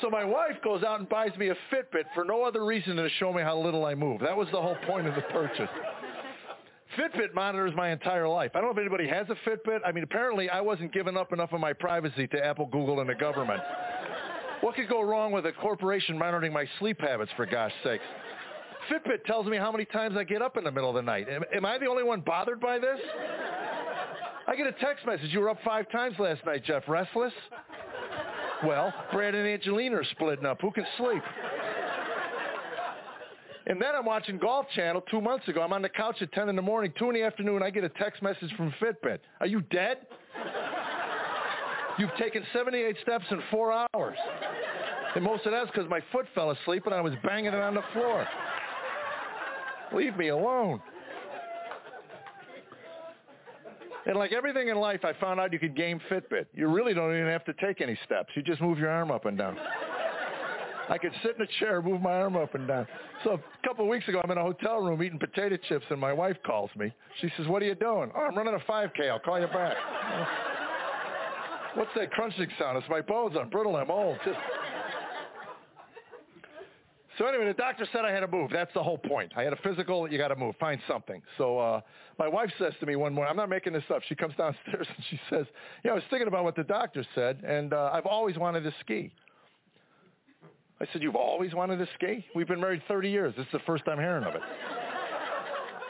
So my wife goes out and buys me a Fitbit for no other reason than to show me how little I move. That was the whole point of the purchase. Fitbit monitors my entire life. I don't know if anybody has a Fitbit. I mean, apparently I wasn't giving up enough of my privacy to Apple, Google, and the government. What could go wrong with a corporation monitoring my sleep habits, for gosh sakes? Fitbit tells me how many times I get up in the middle of the night. Am, am I the only one bothered by this? I get a text message. You were up five times last night, Jeff. Restless? Well, Brad and Angelina are splitting up. Who can sleep? And then I'm watching Golf Channel two months ago. I'm on the couch at 10 in the morning. Two in the afternoon, I get a text message from Fitbit. Are you dead? You've taken 78 steps in four hours. And most of that's because my foot fell asleep and I was banging it on the floor. Leave me alone. And like everything in life, I found out you could game Fitbit. You really don't even have to take any steps. You just move your arm up and down. I could sit in a chair, move my arm up and down. So a couple of weeks ago, I'm in a hotel room eating potato chips, and my wife calls me. She says, "What are you doing?" "Oh, I'm running a 5K. I'll call you back." What's that crunching sound? It's my bones. I'm brittle. I'm old. Just. So anyway, the doctor said I had to move. That's the whole point. I had a physical. You got to move. Find something. So uh, my wife says to me one morning, I'm not making this up. She comes downstairs and she says, "Yeah, I was thinking about what the doctor said, and uh, I've always wanted to ski." I said, "You've always wanted to ski? We've been married 30 years. This is the first I'm hearing of it.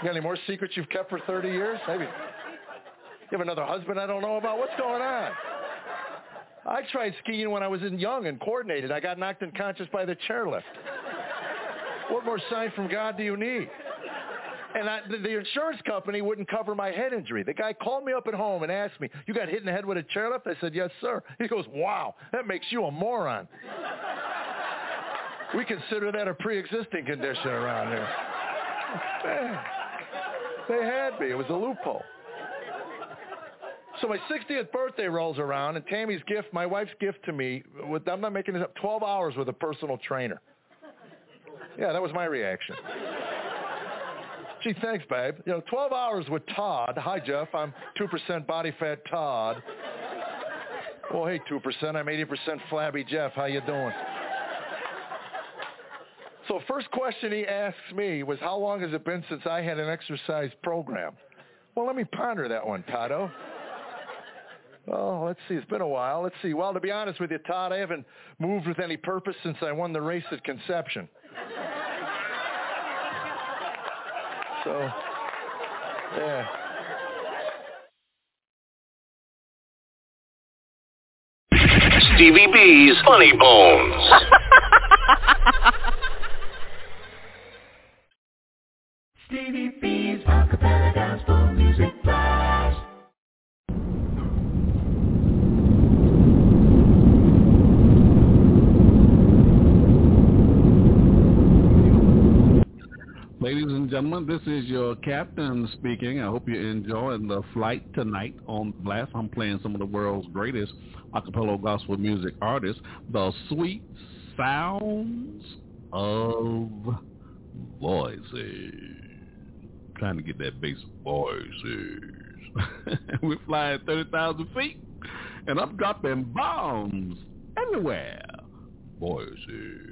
You got any more secrets you've kept for 30 years? Maybe. You have another husband I don't know about? What's going on?" I tried skiing when I was young and coordinated. I got knocked unconscious by the chairlift. What more sign from God do you need? And I, the, the insurance company wouldn't cover my head injury. The guy called me up at home and asked me, "You got hit in the head with a chairlift?" I said, "Yes, sir." He goes, "Wow, that makes you a moron." we consider that a pre-existing condition around here. Man, they had me. It was a loophole. So my 60th birthday rolls around, and Tammy's gift, my wife's gift to me, with, I'm not making this up, 12 hours with a personal trainer. Yeah, that was my reaction. Gee, thanks, babe. You know, 12 hours with Todd. Hi, Jeff. I'm 2% body fat Todd. Oh, hey, 2%. I'm 80% flabby Jeff. How you doing? So first question he asks me was, how long has it been since I had an exercise program? Well, let me ponder that one, Tado. Oh, let's see. It's been a while. Let's see. Well, to be honest with you, Todd, I haven't moved with any purpose since I won the race at conception. So, yeah. Stevie B's Funny Bones. gentlemen, this is your captain speaking. I hope you're enjoying the flight tonight on Blast. I'm playing some of the world's greatest acapella gospel music artists, the sweet sounds of voices. Trying to get that bass voices. We're flying 30,000 feet, and I'm dropping bombs everywhere. Voices.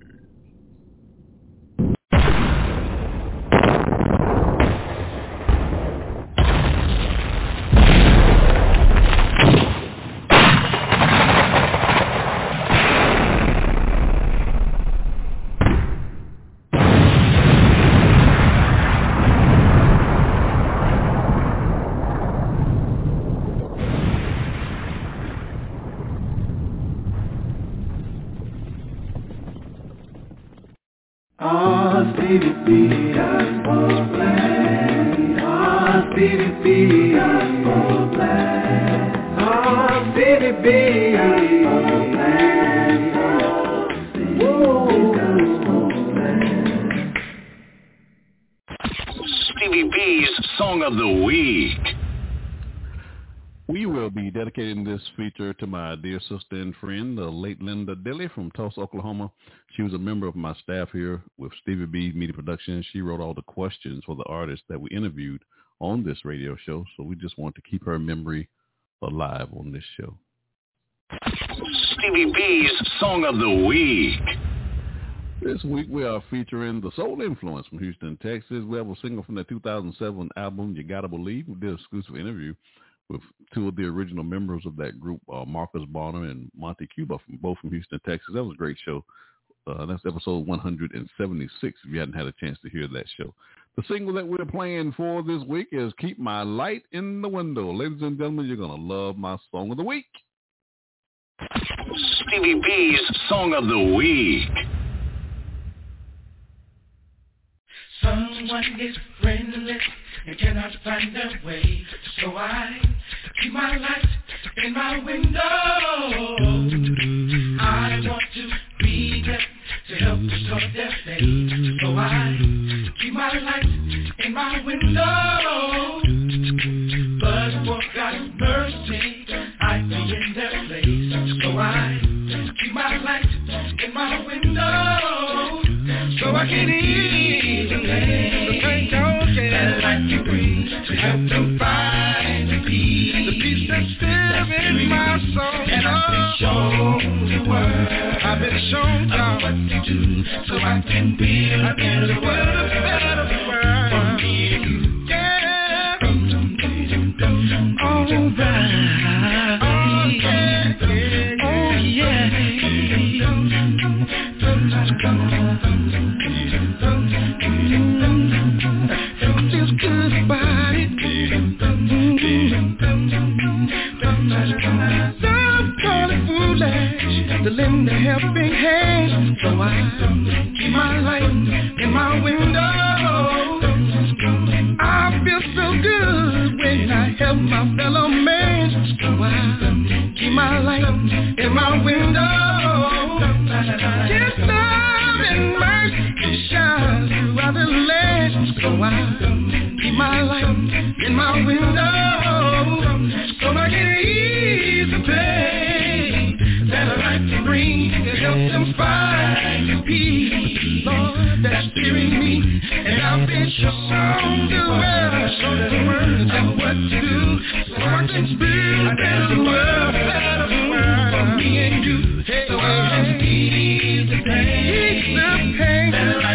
My dear sister and friend, the late Linda Dilly from Tulsa, Oklahoma. She was a member of my staff here with Stevie B Media Productions. She wrote all the questions for the artists that we interviewed on this radio show. So we just want to keep her memory alive on this show. Stevie B's Song of the Week. This week we are featuring the Soul Influence from Houston, Texas. We have a single from their 2007 album, You Gotta Believe. We did an exclusive interview with two of the original members of that group, uh, Marcus Bonner and Monte Cuba, from both from Houston, Texas. That was a great show. Uh, that's episode 176 if you hadn't had a chance to hear that show. The single that we're playing for this week is Keep My Light in the Window. Ladies and gentlemen, you're going to love my song of the week. Stevie B's Song of the Week. Someone is friendless and cannot find their way. So I keep my light in my window. I want to be there to help restore their faith. So I keep my light in my window. But for God's mercy, I be in their place. So I keep my light in my window. So I can ease the pain that life can bring to help them find the peace. The peace that's still in my soul. And I've been shown the word. I've been shown God what to do so I can build a better world. A better world for me and you. Yeah. All right. Oh yeah. Oh yeah. My light in my window. His love loving mercy shines all the land. So I in my life, in my window so I can ease the that I like bring help them find the peace, Lord, that's steering me. And I've been so so the words of what to do, so I can build world, better for me and you. So I ease the pain.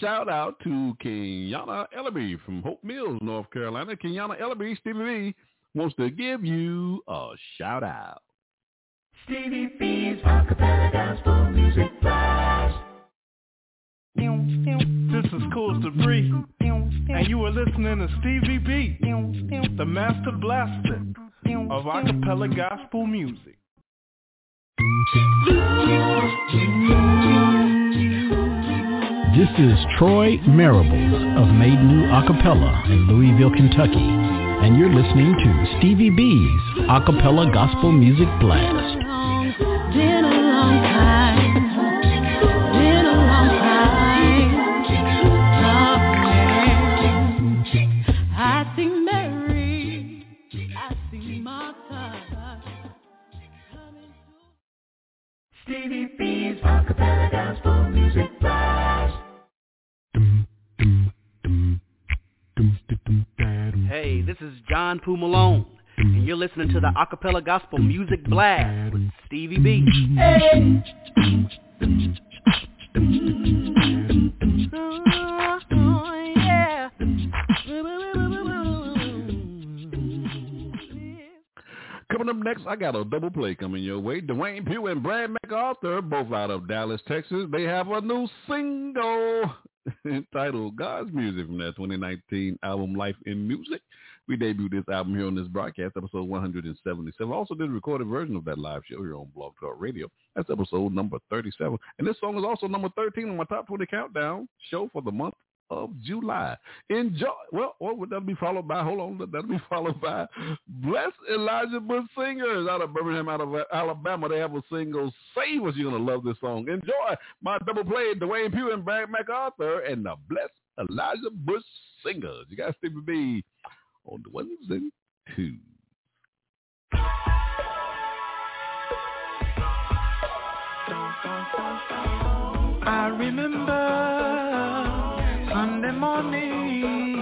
shout out to Kenyana Ellerby from Hope Mills, North Carolina. Kenyana Ellerby, Stevie B, wants to give you a shout out. Stevie B's Acapella Gospel Music Flash. This is Cool Debris, and you are listening to Stevie B, the master blaster of acapella gospel music. This is Troy Marables of Made New Acapella in Louisville, Kentucky, and you're listening to Stevie B's Acappella Gospel Music Blast. Stevie B's Acapella Gospel Music Hey, this is John Poo Malone, and you're listening to the Acappella Gospel Music Blast with Stevie B. Coming up next, I got a double play coming your way. Dwayne Pugh and Brad MacArthur, both out of Dallas, Texas, they have a new single. entitled God's Music from their 2019 album Life in Music. We debuted this album here on this broadcast, episode 177. Also did a recorded version of that live show here on Blog Talk Radio. That's episode number 37. And this song is also number 13 on my top 20 countdown show for the month of July. Enjoy. Well, what would that be followed by? Hold on. That'll be followed by Bless Elijah Bush Singers out of Birmingham, out of Alabama. They have a single, Save Us. You're going to love this song. Enjoy my double play, Dwayne Pugh and Brad MacArthur and the Bless Elijah Bush Singers. You got Stevie B on the ones and twos. I remember Morning,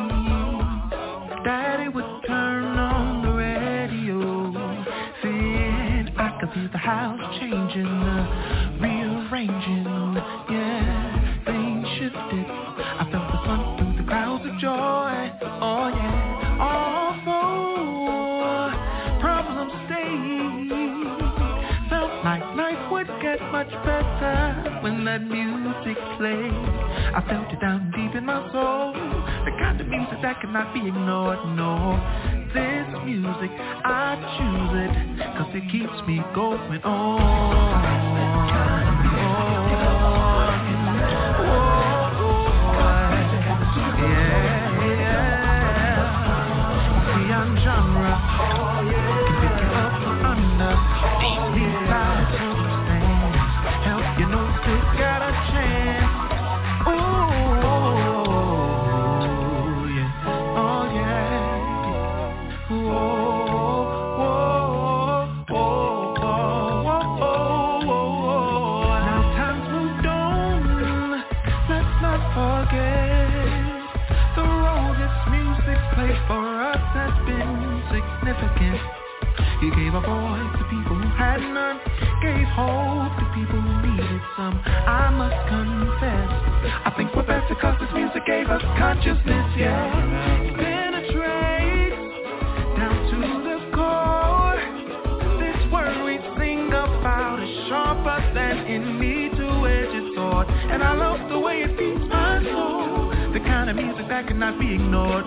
Daddy would turn on the radio, saying I could see the house changing, uh, rearranging, yeah, things shifted. I felt the sun through the clouds of joy, oh yeah, although problems stayed, felt like life would get much better when that music played. I felt it down deep in my soul. The kind of music that cannot be ignored, no. This music, I choose it, cause it keeps me going on. Oh. Two-edged sword. And I love the way it beats my soul. The kind of music that cannot be ignored,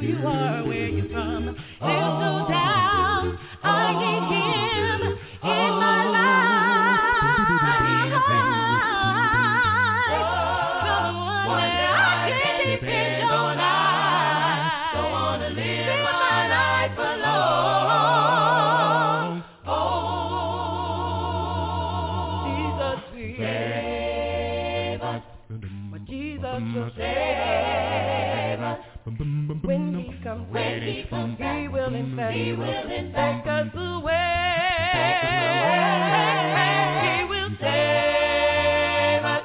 you are where you're from. There's no doubt he will in fact take us away. He will save us.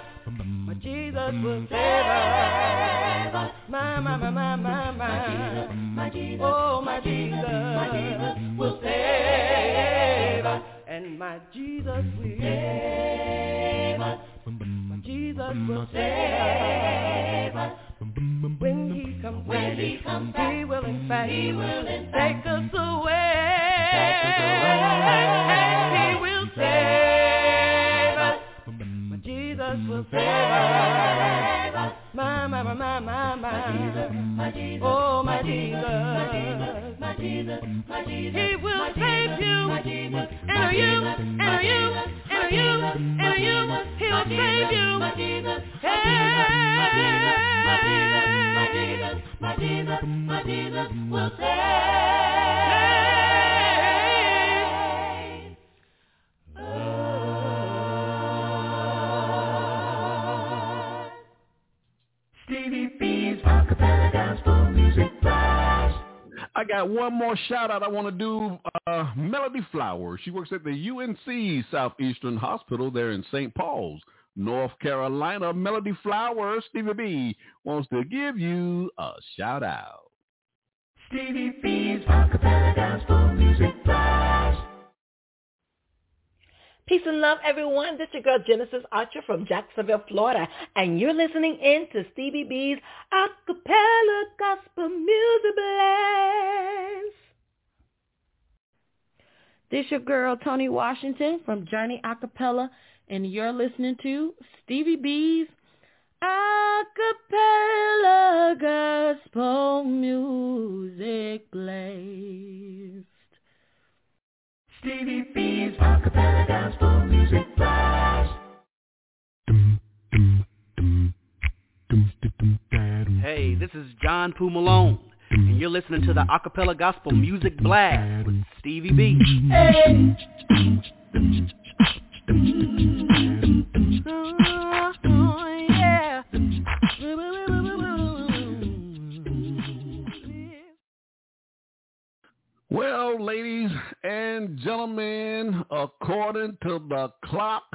But Jesus will save us. My, my, my, my, my, my. Oh, my Jesus will save one more shout out I want to do. Uh, Melody Flowers. She works at the UNC Southeastern Hospital there in St. Paul's, North Carolina. Melody Flowers, Stevie B, wants to give you a shout out. Stevie B's acapella gospel music. Peace and love, everyone. This is your girl Genesis Archer from Jacksonville, Florida, and you're listening in to Stevie B's Acappella Gospel Music Blast. This your girl Tony Washington from Journey Acapella, and you're listening to Stevie B's Acappella Gospel Music Blast. Stevie B's acapella gospel music blast. Hey, this is John Poo Malone, and you're listening to the Acappella Gospel Music Blast with Stevie B. Hey. Well, ladies and gentlemen, according to the clock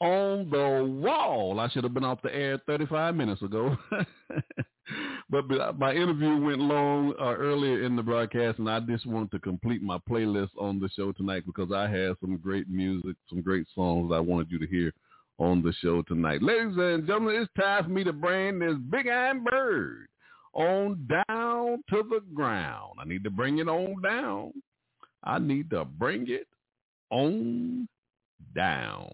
on the wall, I should have been off the air 35 minutes ago. but my interview went long uh, earlier in the broadcast, and I just wanted to complete my playlist on the show tonight because I had some great music, some great songs I wanted you to hear on the show tonight. Ladies and gentlemen, it's time for me to bring this big iron bird on down to the ground. I need to bring it on down. I need to bring it on down.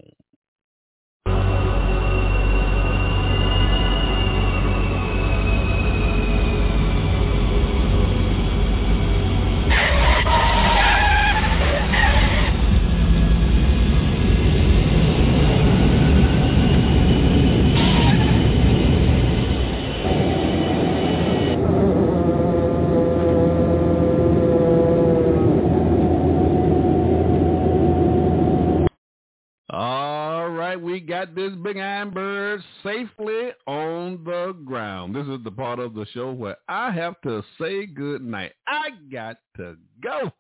Right, we got this big iron bird safely on the ground. This is the part of the show where I have to say good night. I got to go.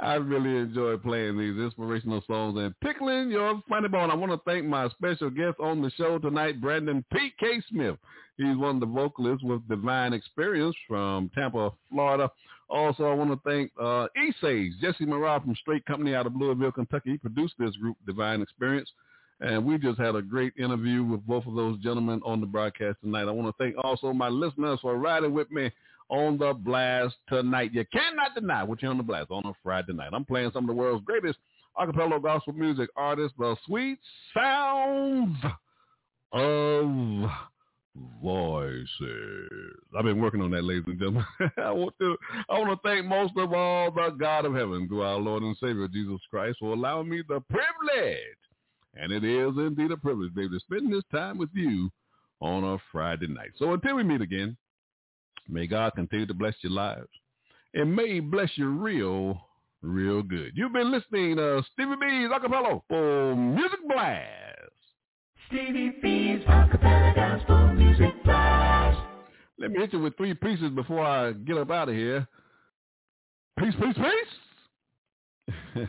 I really enjoy playing these inspirational songs and tickling your funny bone. I want to thank my special guest on the show tonight, Brandon P.K. Smith. He's one of the vocalists with Divine Xperience from Tampa, Florida. Also, I want to thank uh, Jesse Morale from Straight Company out of Louisville, Kentucky. He produced this group, Divine Xperience. And we just had a great interview with both of those gentlemen on the broadcast tonight. I want to thank also my listeners for riding with me on the blast tonight. You cannot deny what you're on the blast on a Friday night. I'm playing some of the world's greatest acapella gospel music artists, the sweet sounds of voices. I've been working on that, ladies and gentlemen. I want to I want to thank most of all the God of heaven through our Lord and Savior Jesus Christ for allowing me the privilege, and it is indeed a privilege, baby, to spend this time with you on a Friday night. So until we meet again, may God continue to bless your lives, and may He bless you real, real good. You've been listening to Stevie B's Acapella for Music Blast. Stevie B's Acappella Gospel Music Blast. Let me hit you with three pieces before I get up out of here. Peace, peace, peace.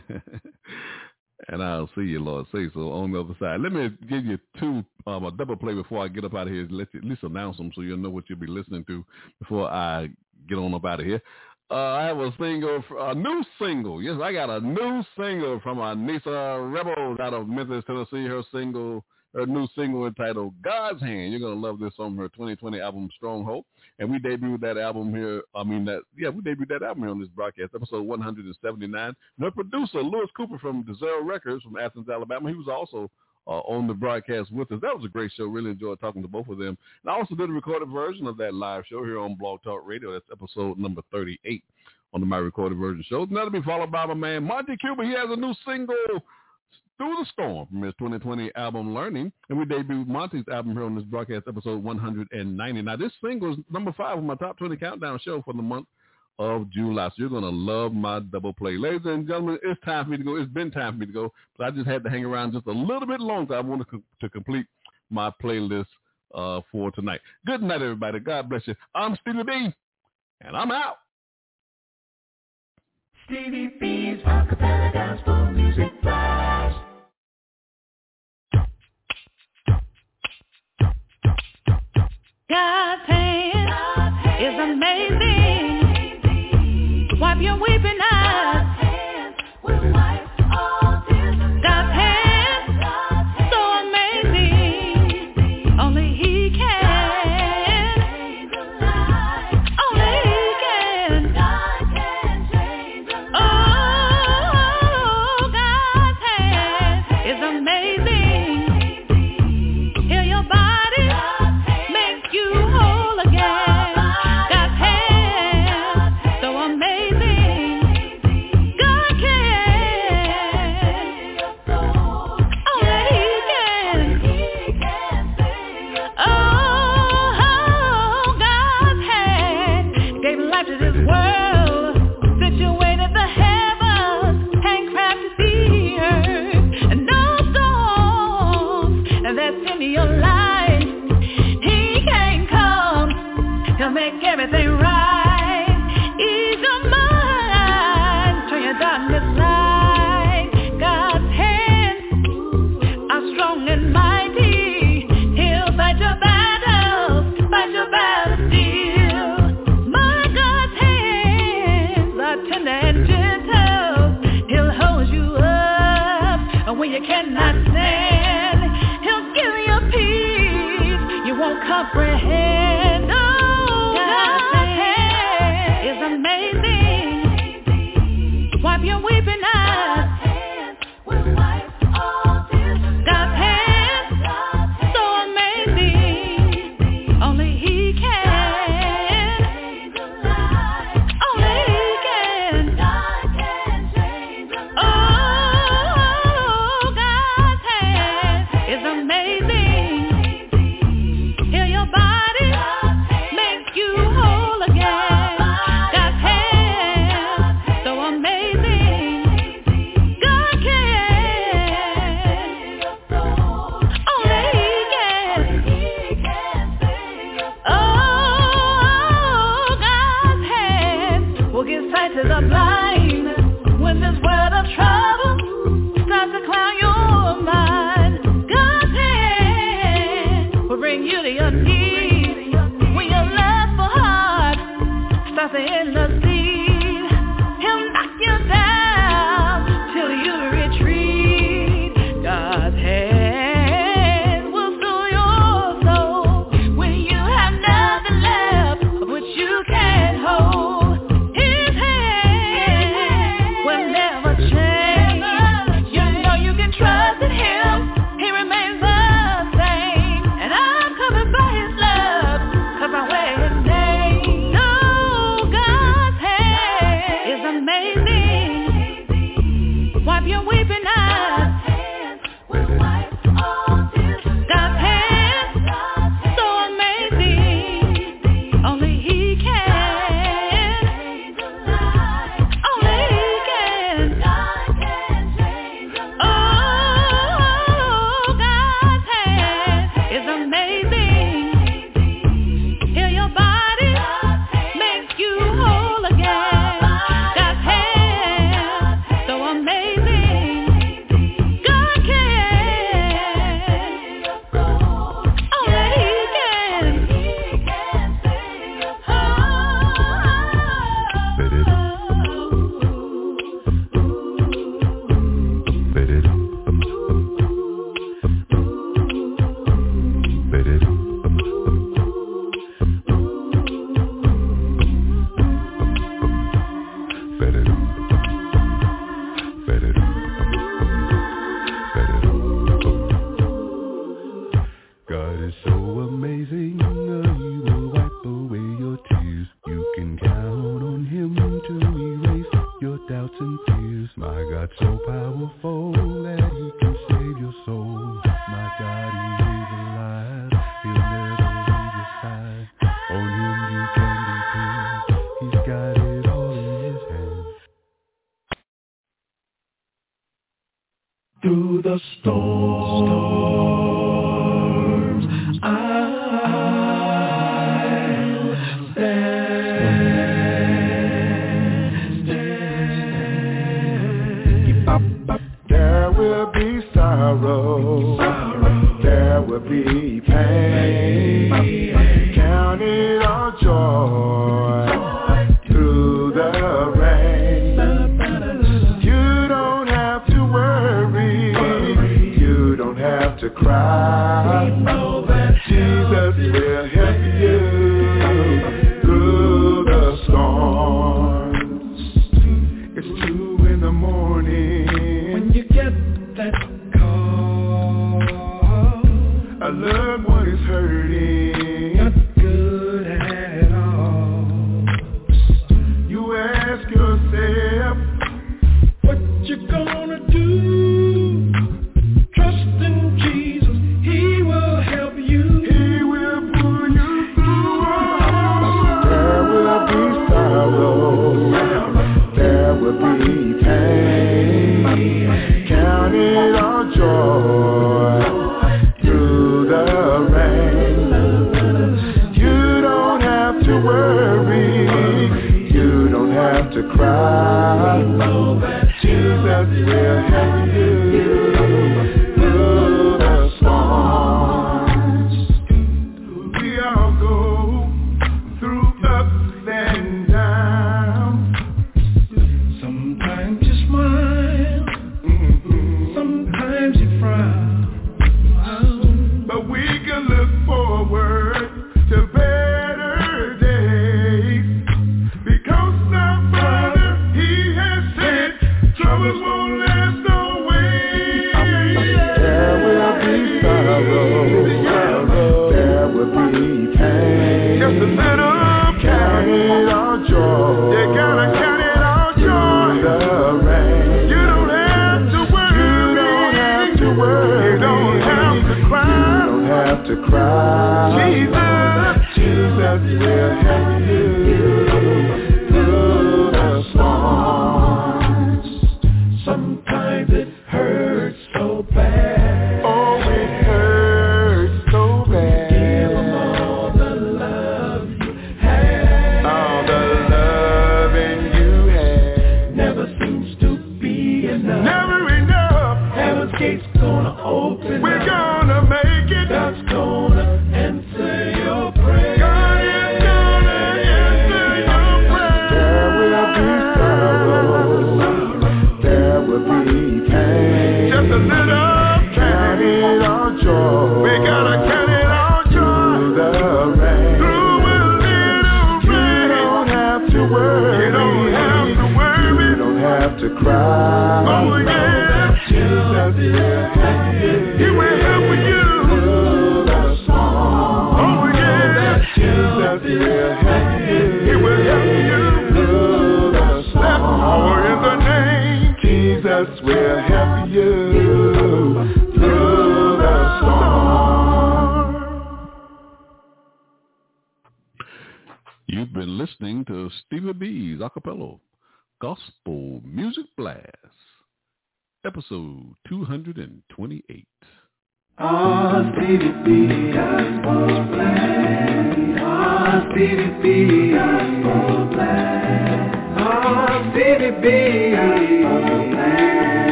and I'll see you, Lord, say so on the other side. Let me give you two, um, a double play before I get up out of here. Let you at least announce them so you'll know what you'll be listening to before I get on up out of here. Uh, I have a single, a new single. Yes, I got a new single from Anissa Rebels out of Memphis, Tennessee. Her single her new single entitled God's Hand. You're gonna love this on her 2020 album Stronghold. And we debuted that album here. I mean that yeah, we debuted that album here on this broadcast, episode 179. And her producer, Lewis Cooper from Desire Records from Athens, Alabama, he was also uh, on the broadcast with us. That was a great show. Really enjoyed talking to both of them. And I also did a recorded version of that live show here on Blog Talk Radio. That's episode number 38 on the My Recorded Version show. And that'll be followed by my man Monty Cuba. He has a new single through the Storm from his 2020 album Learning. And we debuted Monty's album here on this broadcast episode 190. Now this single is number five on my top 20 countdown show for the month of July. So you're going to love my double play. Ladies and gentlemen, it's time for me to go. It's been time for me to go. But I just had to hang around just a little bit longer. I wanted to, complete my playlist uh, for tonight. Good night, everybody. God bless you. I'm Stevie B, and I'm out. Stevie B's Acapella Gospel Music. God's hand is amazing. Wipe your weeping eyes. the end